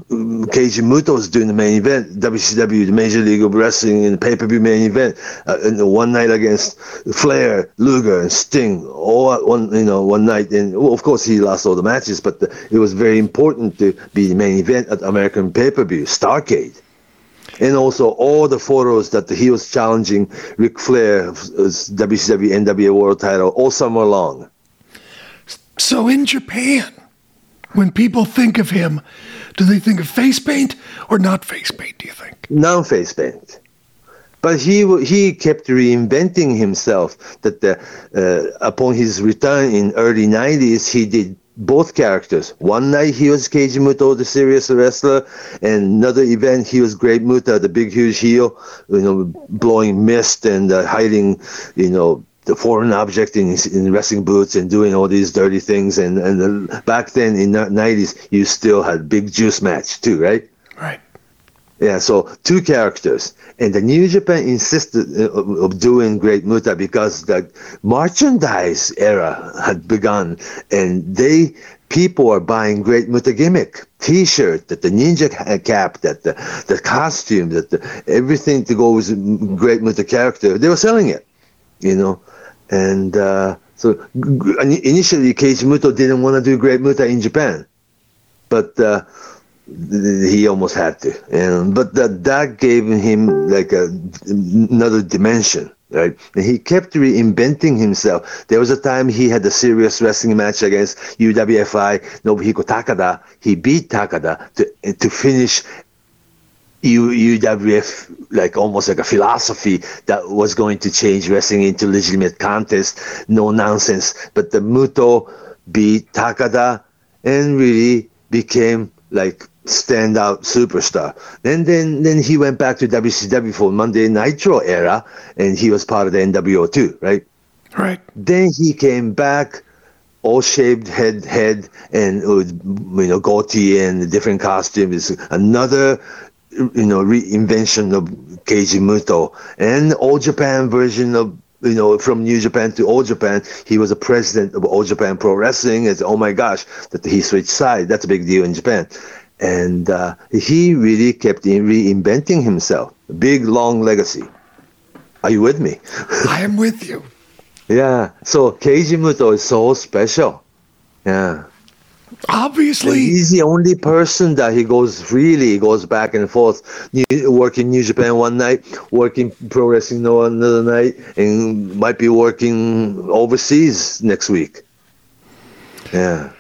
Keiji Muto was doing the main event, WCW, the Major League of Wrestling, in the pay per view main event, uh, in the one night against Flair, Luger, and Sting, all one you know one night. And well, of course, he lost all the matches, but the, it was very important to be the main event at American pay per view, Starcade and also all the photos that he was challenging Ric Flair WCW NWA World Title all summer long. So in Japan, when people think of him, do they think of face paint or not face paint? Do you think? Non-face paint. But he he kept reinventing himself. That the, uh, upon his return in early '90s, he did both characters. One night he was Keiji Muto, the serious wrestler, and another event he was Great Muta, the big huge heel, you know, blowing mist and uh, hiding, you know, the foreign object in, in wrestling boots and doing all these dirty things. And and uh, back then in the nineties, you still had big juice match too, right? Right. Yeah, so two characters. And the New Japan insisted uh, of doing Great Muta because the merchandise era had begun and they people are buying Great Muta gimmick T-shirt, that the ninja cap, that the, the costume, that the, everything to go with Great Muta character. They were selling it, you know, and uh, so initially Keiji Muto didn't want to do Great Muta in Japan, but uh, he almost had to. And but that that gave him like a another dimension right? And he kept reinventing himself. There was a time he had a serious wrestling match against uwfi nobuhiko takada. He beat takada to to finish U, UWF like almost like a philosophy that was going to change wrestling into legitimate contest, no nonsense. But the Muto beat Takada and really became like standout superstar. Then then then he went back to WCW for Monday Nitro era, and he was part of the NWO too, right? Right. Then he came back, all shaved head head and with you know goatee and different costumes. Another you know reinvention of Keiji Muto and All Japan version of you know, from New Japan to All Japan, he was a president of All Japan Pro Wrestling. It's oh my gosh that he switched side. That's a big deal in Japan and uh, he really kept reinventing himself. Big long legacy. Are you with me? *laughs* I am with you. Yeah. So Keiji Muto is so special. Yeah. Obviously, he's the only person that he goes really goes back and forth, working New Japan one night, working Pro Wrestling no another night, and might be working overseas next week. Yeah.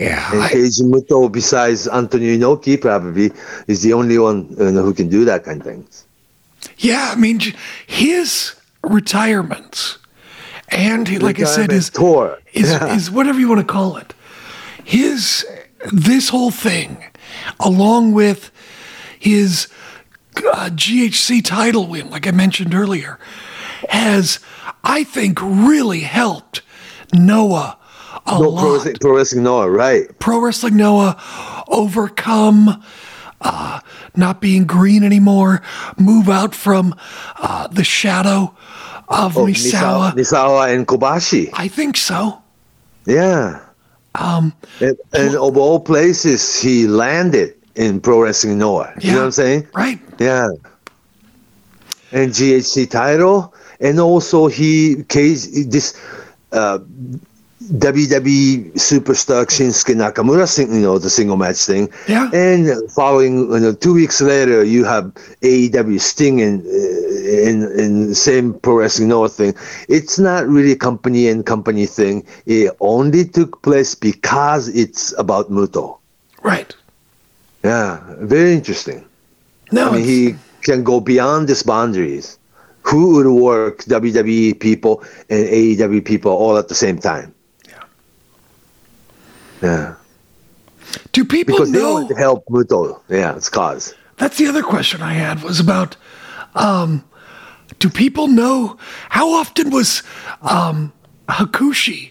Yeah. And I- Muto, besides Antonio Inoki, probably is the only one you know, who can do that kind of things. Yeah, I mean, his retirements and he, like I said, his tour. is, Yeah. *laughs* is whatever you want to call it. His this whole thing, along with his uh, GHC title win, like I mentioned earlier, has I think really helped Noah a No, lot. pro, wrestling, pro wrestling Noah, right? Pro Wrestling Noah overcome uh, not being green anymore, move out from uh, the shadow of Oh, Misawa. Misawa and Kobashi. I think so. Yeah. Um, And, and of all places, he landed in Pro Wrestling Noah. You know what I'm saying? right. Yeah. And GHC title, and also he case this uh, WWE superstar Shinsuke Nakamura, sing, you know, the single match thing. Yeah. And following, you know, two weeks later, you have AEW Sting in in uh, in the same pro wrestling Noah thing. It's not really company and company thing. It only took place because it's about Muto. Right. Yeah, very interesting. No, I mean, he can go beyond these boundaries. Who would work WWE people and AEW people all at the same time? Yeah. Do people Because they know? want to help Muto. Yeah, it's cause. That's the other question I had was about um, do people know how often was um, Hakushi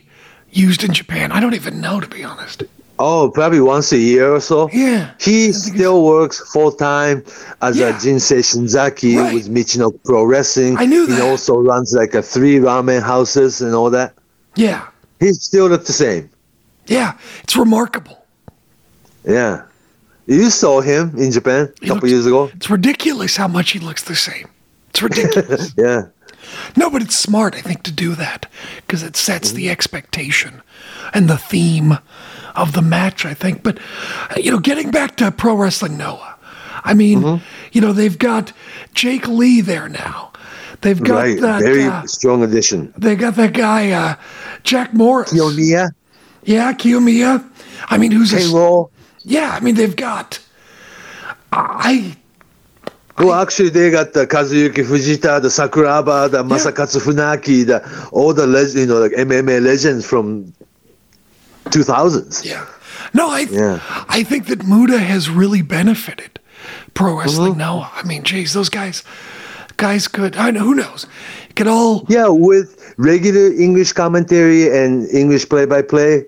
used in Japan? I don't even know, to be honest. Oh, probably once a year or so. Yeah. He still works full time as Yeah. a Jinsei Shinzaki Right. with Michinoku Pro Wrestling. I knew that. He also runs like a three ramen houses and all that. Yeah. He still looks the same. Yeah. It's remarkable. Yeah. You saw him in Japan a He couple looks- years ago. It's ridiculous how much he looks the same. It's ridiculous. *laughs* Yeah. no, but it's smart, I think, to do that because it sets the expectation and the theme of the match, I think. But, uh, you know, getting back to Pro Wrestling Noah, I mean, Mm-hmm. you know, they've got Jake Lee there now. They've got right. that. Very uh, strong addition. they got that guy, uh, Jack Morris. Kiyomiya, Yeah, Kiyomiya. I mean, who's a, K-Roll. yeah? I mean, they've got. I Well, actually, they got the Kazuyuki Fujita, the Sakuraba, the Masakatsu Funaki, the all the leg- you know, like MMA legends from 2000s. Yeah. No, I Yeah. I think that Muta has really benefited pro wrestling Mm-hmm. now. I mean, geez, those guys guys could I know who knows. Could all Yeah, with regular English commentary and English play-by-play,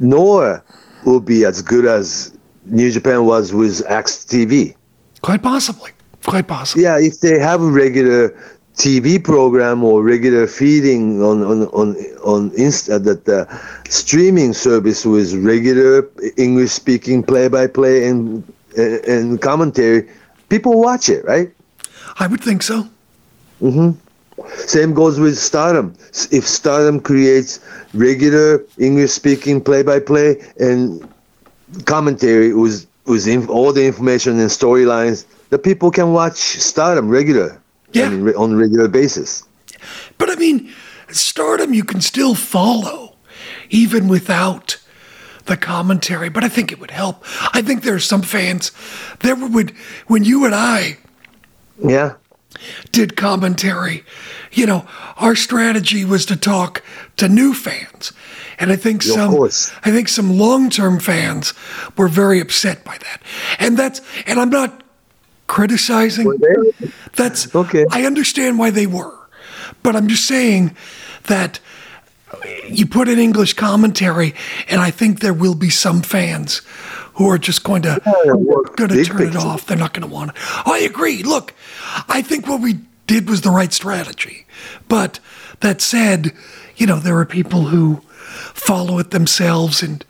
Noah will be as good as New Japan was with AXS TV. quite possibly. Quite possibly. Yeah, if they have a regular TV program or regular feeding on on on on Insta, uh, that the streaming service with regular English speaking play by play and uh, and commentary, people watch it, right? I would think so. Mhm. Same goes with Stardom. If Stardom creates regular English speaking play by play and commentary with with inf- all the information and storylines, the people can watch Stardom regular. Yeah. I mean, re- on a regular basis. But I mean, stardom you can still follow even without the commentary, but I think it would help. I think there are some fans that would when you and I Yeah. did commentary, you know, our strategy was to talk to new fans. And I think Yeah, some. I think some long-term fans were very upset by that. And that's and I'm not criticizing. That's Okay. I understand why they were. But I'm just saying that you put in English commentary and I think there will be some fans who are just going to going to turn it off. They're not going to want it. I agree. Look, I think what we did was the right strategy. But that said, you know, there are people who follow it themselves and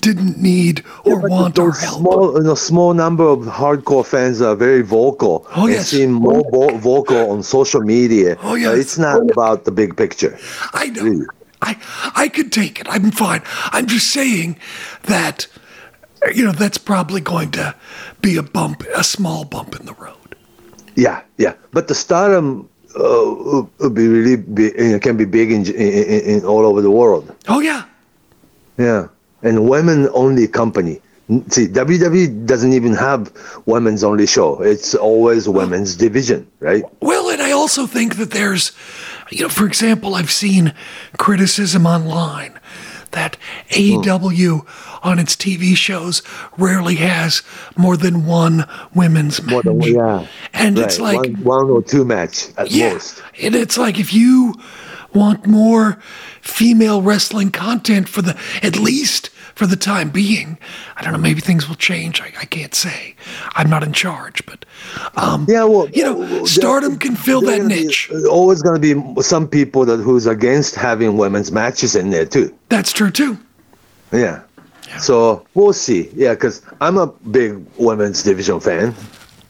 didn't need or But want our help. Small, know, small number of hardcore fans are very vocal. Oh, yes. seem more vo- vocal on social media. Oh, yes. Uh, it's not about the big picture. I know. Really. I I could take it. I'm fine. I'm just saying that you know that's probably going to be a bump, a small bump in the road. Yeah, yeah. But the Stardom uh, will will be really big, you know, can be big in, in, in all over the world. Oh yeah, Yeah, and women only company. See, WWE doesn't even have women's only show. It's always women's division, right? Well, and I also think that there's, you know, for example, I've seen criticism online that AEW on its TV shows rarely has more than one women's match. than yeah. And it's like, one, one or two match at yeah, most. and it's like if you want more female wrestling content for the at least for the time being, I don't know. Maybe things will change. I, I can't say. I'm not in charge, but um, Yeah, well, you know, Stardom can fill that gonna be- niche. always going to be some people that who's against having women's matches in there too. That's true too. Yeah. So we'll see. Yeah, because I'm a big women's division fan.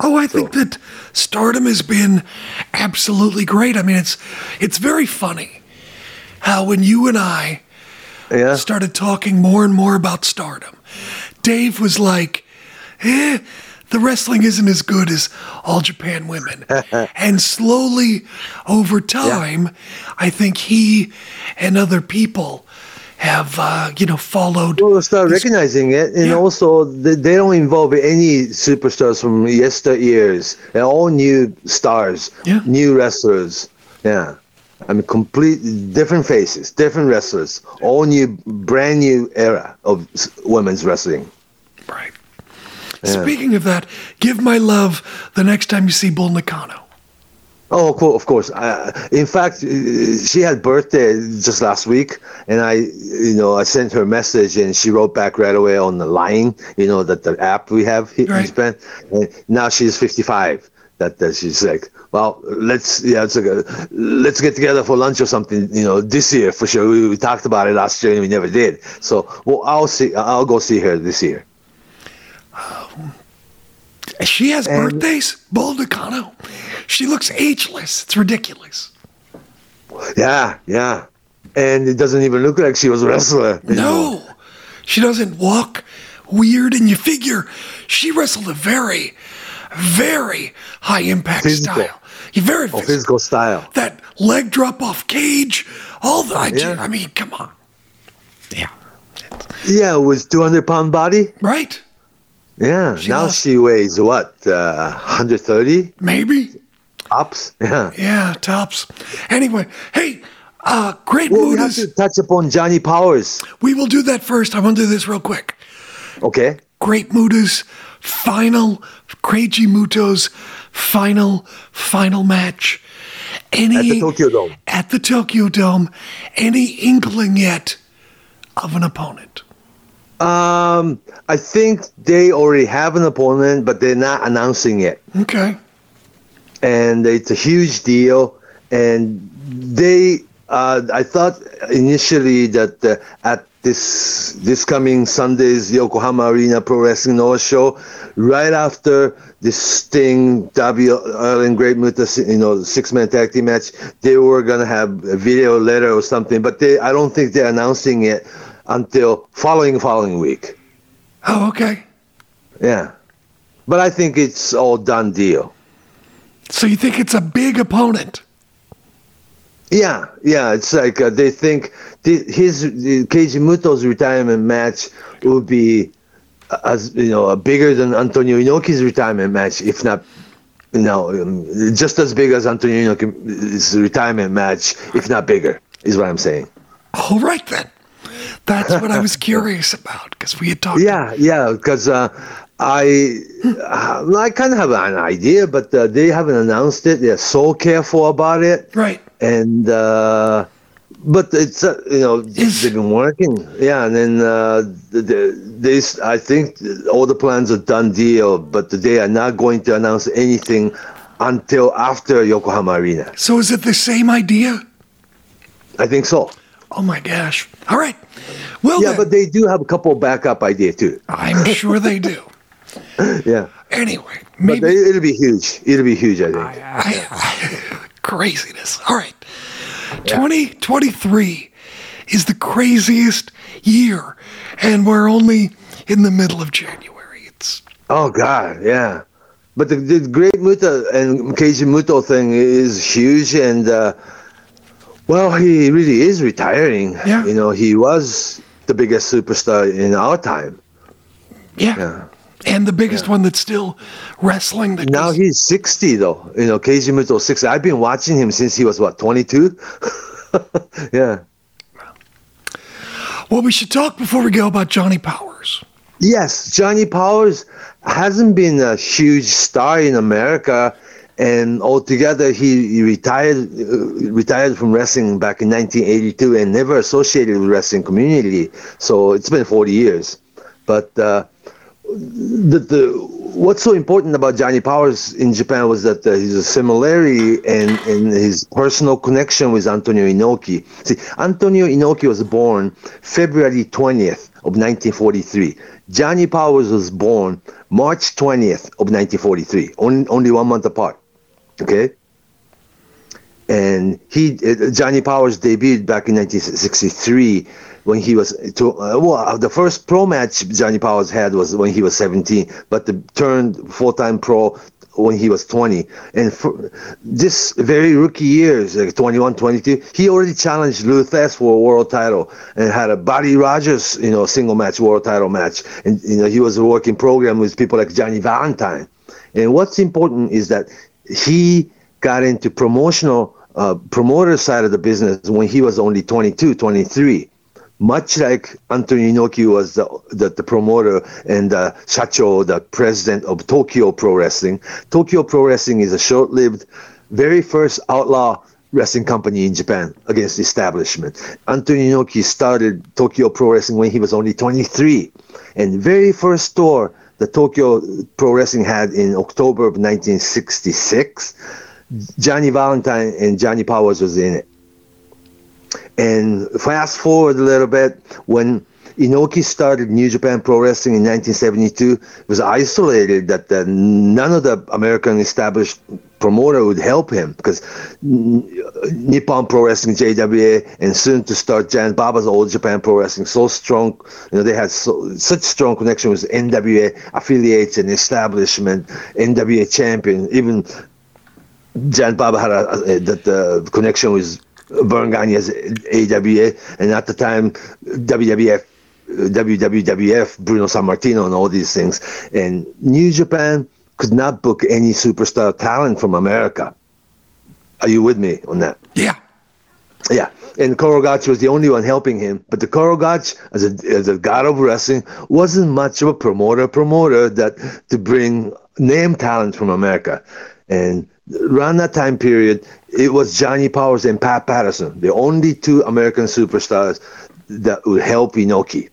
Oh, I think that Stardom has been absolutely great. I mean, it's it's very funny how when you and I Yeah. started talking more and more about Stardom, Dave was like, "Eh, the wrestling isn't as good as All Japan Women," *laughs* and slowly over time, I think he and other people have uh, you know followed. We'll start recognizing it, and Yeah. also they, they don't involve any superstars from yesteryears. They're all new stars, Yeah. new wrestlers. Yeah, I mean, complete different faces, different wrestlers, all new, brand new era of women's wrestling. Right. Speaking of that, give my love the next time you see Bull Nakano. Oh, of course. Uh, in fact, uh, she had birthday just last week, and I, you know, I sent her a message, and she wrote back right away on the line, you know, that the app we have here Right. in Japan. And now she's 55. That, that she's like, well, let's yeah, it's like a, let's get together for lunch or something, you know, this year for sure. We, we talked about it last year and we never did. So, well, I'll see. I'll go see her this year. She has And- birthdays, Bull Nakano. She looks ageless. It's ridiculous. Yeah, yeah. And it doesn't even look like she was a wrestler. anymore. No, she doesn't walk weird, and you figure she wrestled a very, very high impact Physical. style. Yeah, very Oh, physical. physical style. That leg drop off cage, all the. I, Yeah. I mean, come on. Yeah. Yeah, with 200 pound body. Right? Yeah, She now lost- she weighs what, uh, 130 Maybe. ups? *laughs* Yeah. Yeah, tops. Anyway, hey, uh, great Well, we have is. to touch upon Johnny Powers. We will do that first. I want to do this real quick. Okay. Great Muta's final, Keiji Muto's final, final match. Any At the Tokyo Dome. At the Tokyo Dome. Any inkling yet of an opponent? Um, I think they already have an opponent, but they're not announcing it. Okay. and it's a huge deal. And they, uh, I thought initially that uh, at this this coming Sunday's Yokohama Arena Pro Wrestling Noah show, right after this Sting W Erlen Great Muta, you know, six man tag team match, they were gonna have a video letter or something, but they, I don't think they're announcing it until following following week. Oh, okay. Yeah, but I think it's all done deal. So you think it's a big opponent? Yeah, yeah. It's like uh, they think his the Keiji Muto's retirement match will be uh, as you know uh, bigger than Antonio Inoki's retirement match, if not. You know, um, just as big as Antonio Inoki's retirement match, if not bigger, is what I'm saying. All right then. That's what I was *laughs* curious about because we had talked. Yeah, yeah, because uh, I uh, I kind of have an idea, but uh, they haven't announced it. They're so careful about it. Right. and uh, but it's uh, you know Is- they've been working yeah and then uh, the, the, this I think all the plans are done deal but they are not going to announce anything until after Yokohama Arena So is it the same idea? I think so Oh my gosh. All right. Well, yeah then, but they do have a couple backup idea too I'm *laughs* sure they do. yeah Anyway, maybe they, it'll be huge it'll be huge I think I, I, *laughs* craziness. All right. 2023 is the craziest year, and we're only in the middle of January. It's oh god, yeah. But the, the Great Muta and Keiji Muto thing is huge, and uh, well, he really is retiring. Yeah. You know, he was the biggest superstar in our time. yeah. Yeah. And the biggest one that's still wrestling. That Now goes- he's 60 though. You know, Keiji Muto 60. I've been watching him since he was what, 22? *laughs* yeah. well, we should talk before we go about Johnny Powers. Yes, Johnny Powers hasn't been a huge star in America, and altogether he, retired uh, retired from wrestling back in 1982 and never associated with wrestling community. So it's been 40 years. But uh, the, the what's so important about Johnny Powers in Japan was that uh, his similarity and, and his personal connection with Antonio Inoki. See, Antonio Inoki was born February 20th of 1943. Johnny Powers was born March 20th of 1943, only, only one month apart. Okay? And he, uh, Johnny Powers debuted back in 1963 when he was to, uh, well the first pro match Johnny Powers had was when he was 17 but the turned full-time pro when he was 20 and for this very rookie years like 21 22 he already challenged Lou Thesz for a world title and had a Buddy Rogers you know single match world title match. And you know he was a working program with people like Johnny Valentine. And what's important is that he got into promotional uh, promoter side of the business when he was only 22 23 much like Antonio Inoki was the, the, the promoter and uh, Shacho, the president of Tokyo Pro Wrestling. Tokyo Pro Wrestling is a short-lived, very first outlaw wrestling company in Japan against the establishment. Antonio Inoki started Tokyo Pro Wrestling when he was only 23. And very first store the Tokyo Pro Wrestling had in October of 1966, Johnny Valentine and Johnny Powers was in it. And fast forward a little bit, when Inoki started New Japan Pro Wrestling in 1972, it was isolated that uh, none of the American established promoter would help him because Nippon Pro Wrestling JWA and soon to start Giant Baba's All Japan Pro Wrestling so strong, you know, they had so, such strong connection with NWA affiliates and establishment, NWA champion, even Giant Baba had a, a, that the connection with Verne Gagne's AWA, and at the time WWF, WWWF, Bruno Sammartino, and all these things. And New Japan could not book any superstar talent from America. Are you with me on that? Yeah. Yeah, and Karl Gotch was the only one helping him. But the Karl Gotch, as a, as a god of wrestling, wasn't much of a promoter promoter that to bring name talent from America. And around that time period, it was Johnny Powers and Pat Patterson, the only two American superstars that would help Inoki.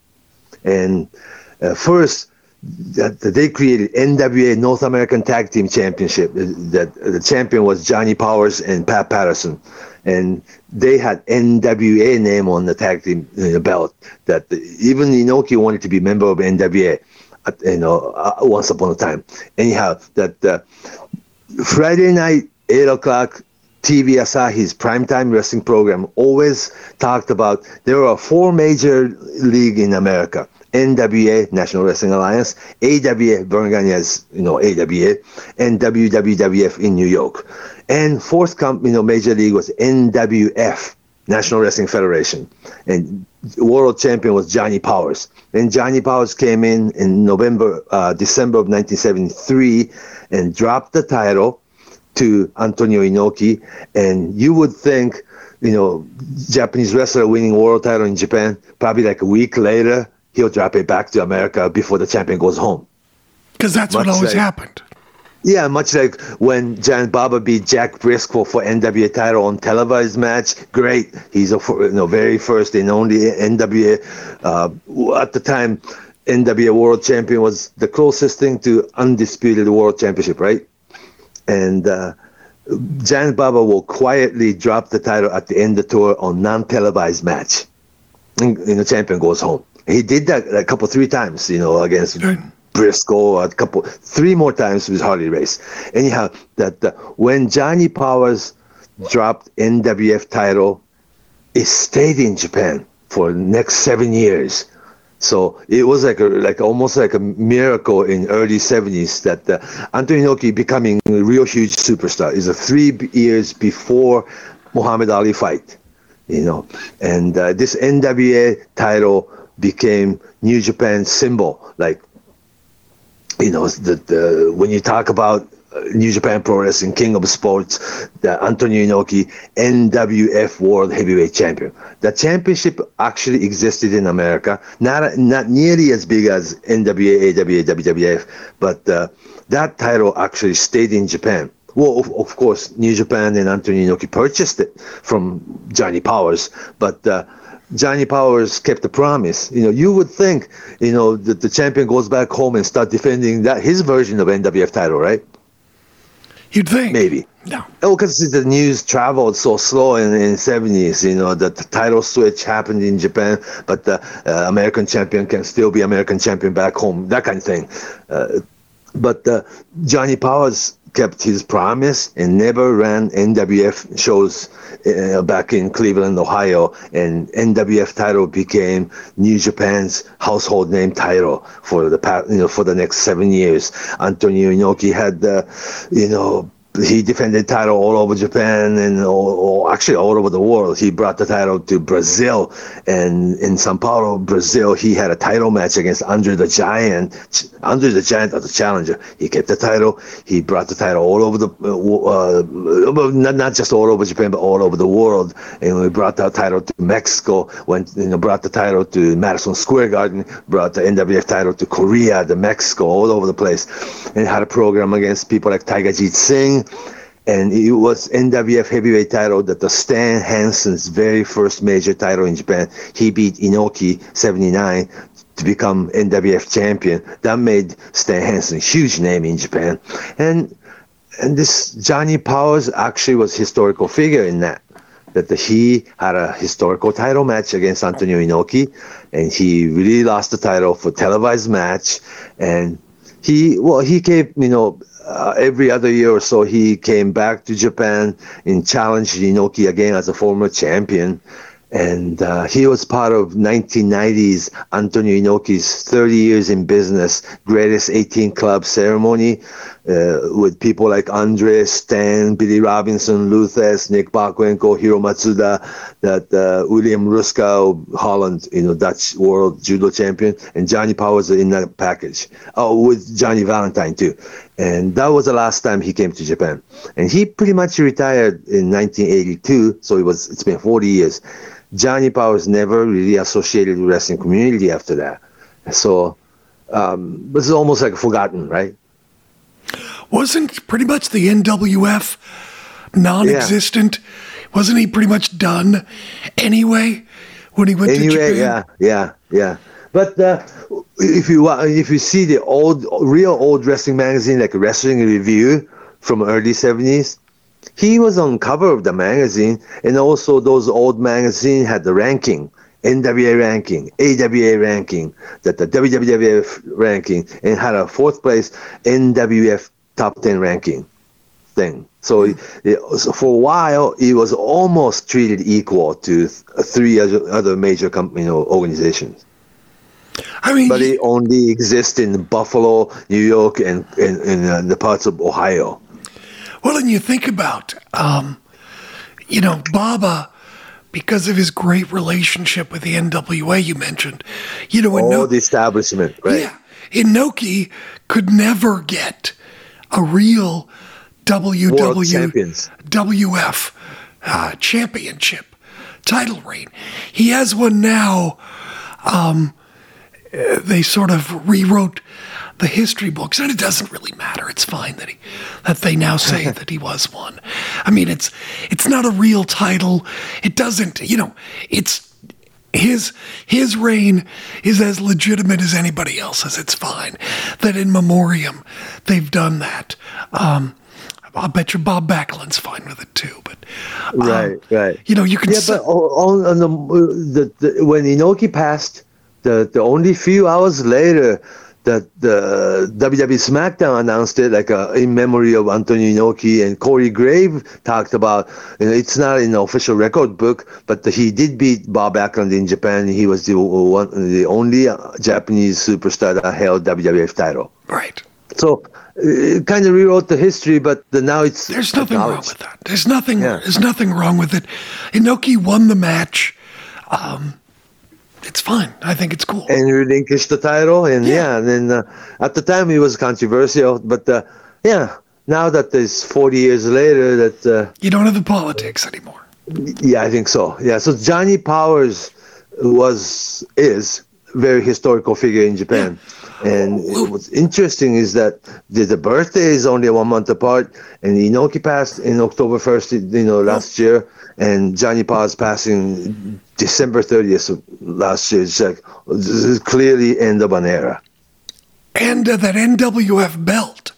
And uh, first, that, they created NWA North American Tag Team Championship. That the champion was Johnny Powers and Pat Patterson, and they had NWA name on the tag team uh, belt. That even Inoki wanted to be member of NWA, you know, uh, once upon a time. Anyhow, that uh, Friday night, 8 o'clock, TV Asahi's primetime wrestling program always talked about there are four major league in America. NWA, National Wrestling Alliance, AWA, you know, AWA, and WWWF in New York. And fourth, com- you know, major league was NWF, National Wrestling Federation. And world champion was Johnny Powers. And Johnny Powers came in in November, uh, December of 1973 and dropped the title to Antonio Inoki. And you would think, you know, Japanese wrestler winning world title in Japan, probably like a week later, he'll drop it back to America before the champion goes home. Because that's what always like- happened. Yeah, much like when Giant Baba beat Jack Briscoe for NWA title on televised match. Great, he's a you know very first and only NWA. Uh, at the time, NWA World Champion was the closest thing to undisputed World Championship, right? And uh, Giant Baba will quietly drop the title at the end of the tour on non-televised match, and, and the champion goes home. He did that a couple, three times, you know, against Briscoe, a couple, three more times with Harley Race. Anyhow, that uh, when Johnny Powers dropped NWF title, it stayed in Japan for the next seven years. So it was like a, like almost like a miracle in early 70s that uh, Antonio Inoki becoming a real huge superstar is a three years before Muhammad Ali fight, you know, and uh, this NWA title became New Japan symbol. Like, you know, the, the when you talk about New Japan Pro Wrestling King of Sports, the Antonio Inoki NWF World Heavyweight Champion. The championship actually existed in America, not not nearly as big as NWA, AWA, WWF, but uh, that title actually stayed in Japan. Well, of, of, course, New Japan and Antonio Inoki purchased it from Johnny Powers, but uh, Johnny Powers kept the promise. You know, you would think, you know, that the champion goes back home and start defending that his version of NWF title, right? You'd think. Maybe. No. Oh, because the news traveled so slow in the 70s. You know, the, the title switch happened in Japan, but the uh, American champion can still be American champion back home, that kind of thing. Uh, but uh, Johnny Powers kept his promise and never ran NWF shows uh, back in Cleveland, Ohio, and NWF title became New Japan's household name title for the past, you know, for the next seven years. Antonio Inoki had the, you know, he defended title all over Japan and all, all, actually all over the world. He brought the title to Brazil, and in Sao Paulo, Brazil, he had a title match against Andre the Giant. Andre the Giant as a challenger. He kept the title. He brought the title all over the, uh, not not just all over Japan, but all over the world. And we brought that title to Mexico. Went, you know, brought the title to Madison Square Garden. Brought the NWF title to Korea, to Mexico, all over the place, and had a program against people like Tiger Jeet Singh and it was NWF heavyweight title that the Stan Hansen's very first major title in Japan. He beat Inoki 79 to become NWF champion. That made Stan Hansen a huge name in Japan. And and this Johnny Powers actually was historical figure in that. That he had a historical title match against Antonio Inoki, and he really lost the title for televised match. And he well he gave you know uh, every other year or so, he came back to Japan and challenged Inoki again as a former champion. And uh, he was part of 1990s Antonio Inoki's 30 years in business greatest 18 club ceremony uh, with people like Andre, Stan, Billy Robinson, Lou Thesz, Nick Bockwinkel, Hiro Matsuda, that uh, Willem Ruska, Holland, you know, Dutch world judo champion, and Johnny Powers in that package. Oh, with Johnny Valentine too. And that was the last time he came to Japan. And he pretty much retired in 1982, so it was it's been 40 years. Johnny Powers never really associated with wrestling community after that. So um, is almost like forgotten, right? Wasn't pretty much the NWF non-existent? Yeah. Wasn't he pretty much done anyway when he went anyway, to Japan? Yeah, yeah, yeah. But uh, if you if you see the old, real old wrestling magazine like Wrestling Review from early seventies, he was on cover of the magazine, and also those old magazine had the ranking. NWA ranking, AWA ranking, that the WWF ranking, and had a fourth place NWF top 10 ranking thing. So, it, it, so for a while, it was almost treated equal to th- three other, other major company you know, organizations. I mean, but it only exists in Buffalo, New York, and in uh, the parts of Ohio. Well, and you think about, um, you know, Baba, because of his great relationship with the NWA you mentioned, you know, no- the establishment, right? Yeah, Inoki could never get a real WWF uh, championship title reign. He has one now. Um, they sort of rewrote the history books, and it doesn't really matter. It's fine that he that they now say *laughs* that he was one. I mean, it's it's not a real title. It doesn't, you know, it's his his reign is as legitimate as anybody else's. It's fine that in memoriam they've done that. Um, I'll bet you Bob Backlund's fine with it too. But um, right, right. You know, you can. Yeah, but on, on the, the, the when Inoki passed, the the only few hours later, that the WWE SmackDown announced it like uh, in memory of Antonio Inoki and Corey Grave talked about. You know, it's not in the official record book, but he did beat Bob Backlund in Japan. He was the one, the only uh, Japanese superstar that held WWF title. Right. So it kind of rewrote the history, but the, now it's There's nothing wrong with that. There's nothing. Yeah. There's nothing wrong with it. Inoki won the match. Um, it's fine. I think it's cool. and relinquished the title. And Yeah. yeah, and then uh, at the time it was controversial, but uh, yeah, now that there's 40 years later, that uh, you don't have the politics anymore. yeah, I think so. Yeah, so Johnny Powers was is very historical figure in Japan. And what's interesting is that the, the birthday is only one month apart, and Inoki passed in October 1st, you know, last year, and Johnny Powers passing December 30th of last year. It's like this is clearly end of an era. And uh, that NWF belt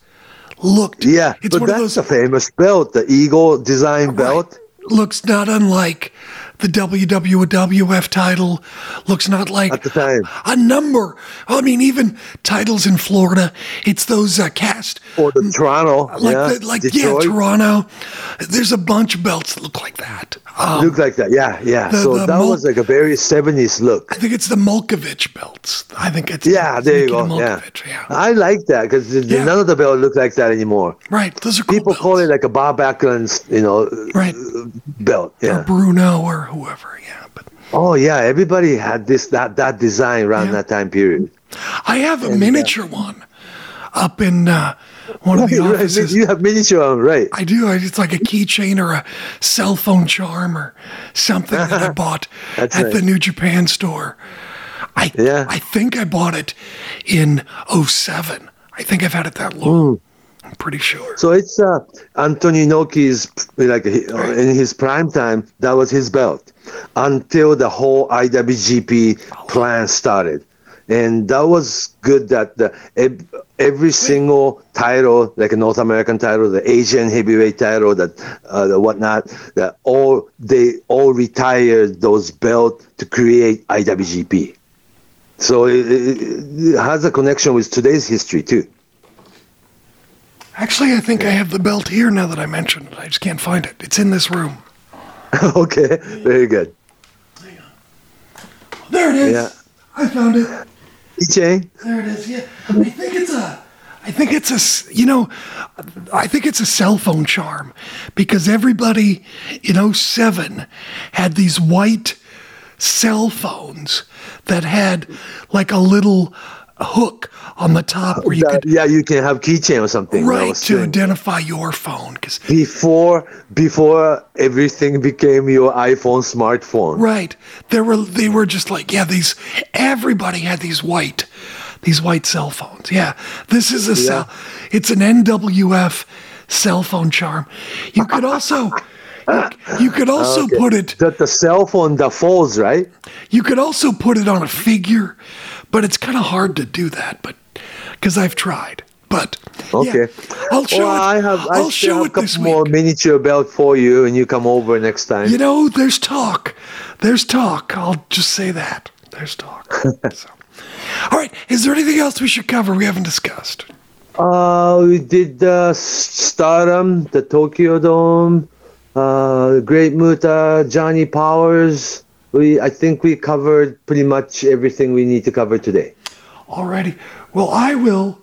looked. Yeah, it's but one of that's those. a famous belt, the Eagle design belt. Looks not unlike the WWF title. Looks not like At the time. a number. I mean, even titles in Florida. It's those uh, cast Or the Toronto, like yeah, the, like Detroit. yeah, Toronto. There's a bunch of belts that look like that. Um, Look like that, yeah, yeah. The- so the that mul- was like a very 70s look. I think it's the Mulkovich belts. I think it's Yeah, there you go. Yeah. Yeah. I like that because Yeah. none of the belts look like that anymore. Right, those are cool People call it like a Bob Backlund's, you know, right, belt. Yeah. or Bruno or whoever. Yeah, but Oh yeah, everybody had this that that design around Yeah. that time period. I have a miniature one up in uh, one of the *laughs* Right, offices. You have miniature right? I do. It's like a keychain or a cell phone charm or something that I *laughs* bought at the. New Japan store. I Yeah. I think I bought it in 07. I think I've had it that long. I'm pretty sure. So it's uh, Antonio Inoki's like uh, in his prime time. That was his belt until the whole IWGP plan started, and that was good. That the ev- every single title, like a North American title, the Asian heavyweight title, that uh, the whatnot, that all they all retired those belts to create IWGP. So it, it, it has a connection with today's history too. Actually, I think I have the belt here now that I mentioned it. I just can't find it. It's in this room. *laughs* okay, very good. There it is. Yeah. I found it. EJ. There it is. Yeah, I think it's a. I think it's a. You know, I think it's a cell phone charm because everybody in 07 had these white cell phones that had like a little hook on the top where you That- could yeah, you can have keychain or something. right to thing. identify your phone because before before everything became your iPhone smartphone. Right. They were they were just like, yeah, these everybody had these white these white cell phones. Yeah. This is a cell it's an NWF cell phone charm. You could also you, you could also Okay. put it That the cell phone that folds, right? you could also put it on a figure, but it's kind of hard to do that, but cuz I've tried. But yeah, Okay. I'll show well, it. I have I I'll show have it a this couple more week. miniature belt for you, and you come over next time. You know, there's talk. There's talk. I'll just say that. There's talk. *laughs* so. All right. Is there anything else we should cover we haven't discussed? Uh, we did uh, Stardom, the Tokyo Dome, uh, Great Muta, Johnny Powers. We I think we covered pretty much everything we need to cover today. Alrighty. Well, I will.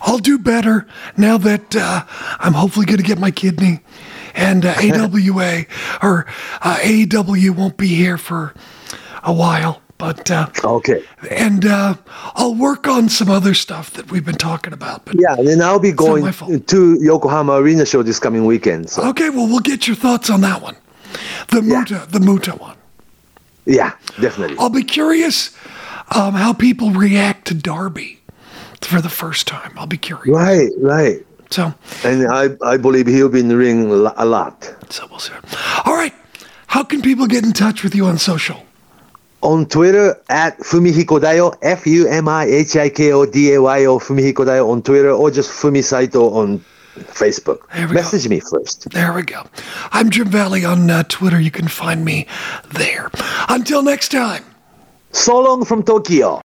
I'll do better now that uh, I'm hopefully going to get my kidney, and uh, *laughs* AWA or uh, AEW won't be here for a while. But uh, Okay. and uh, I'll work on some other stuff that we've been talking about. But Yeah, and then I'll be going to Yokohama Arena show this coming weekend. So okay, well, we'll get your thoughts on that one, the Muta, the Muta one. yeah, definitely. I'll be curious um, how people react to Darby for the first time. I'll be curious. Right, right. So, And I, I believe he'll be in the ring a lot. so we'll see. All right. How can people get in touch with you on social? On Twitter at Fumihiko Dayo, F U M I H I K O D A Y O, Fumihiko Dayo on Twitter, or just Fumi Saito on Facebook. We go. Message me first. There we go. I'm Jim Valley on uh, Twitter. You can find me there. Until next time. So long from Tokyo.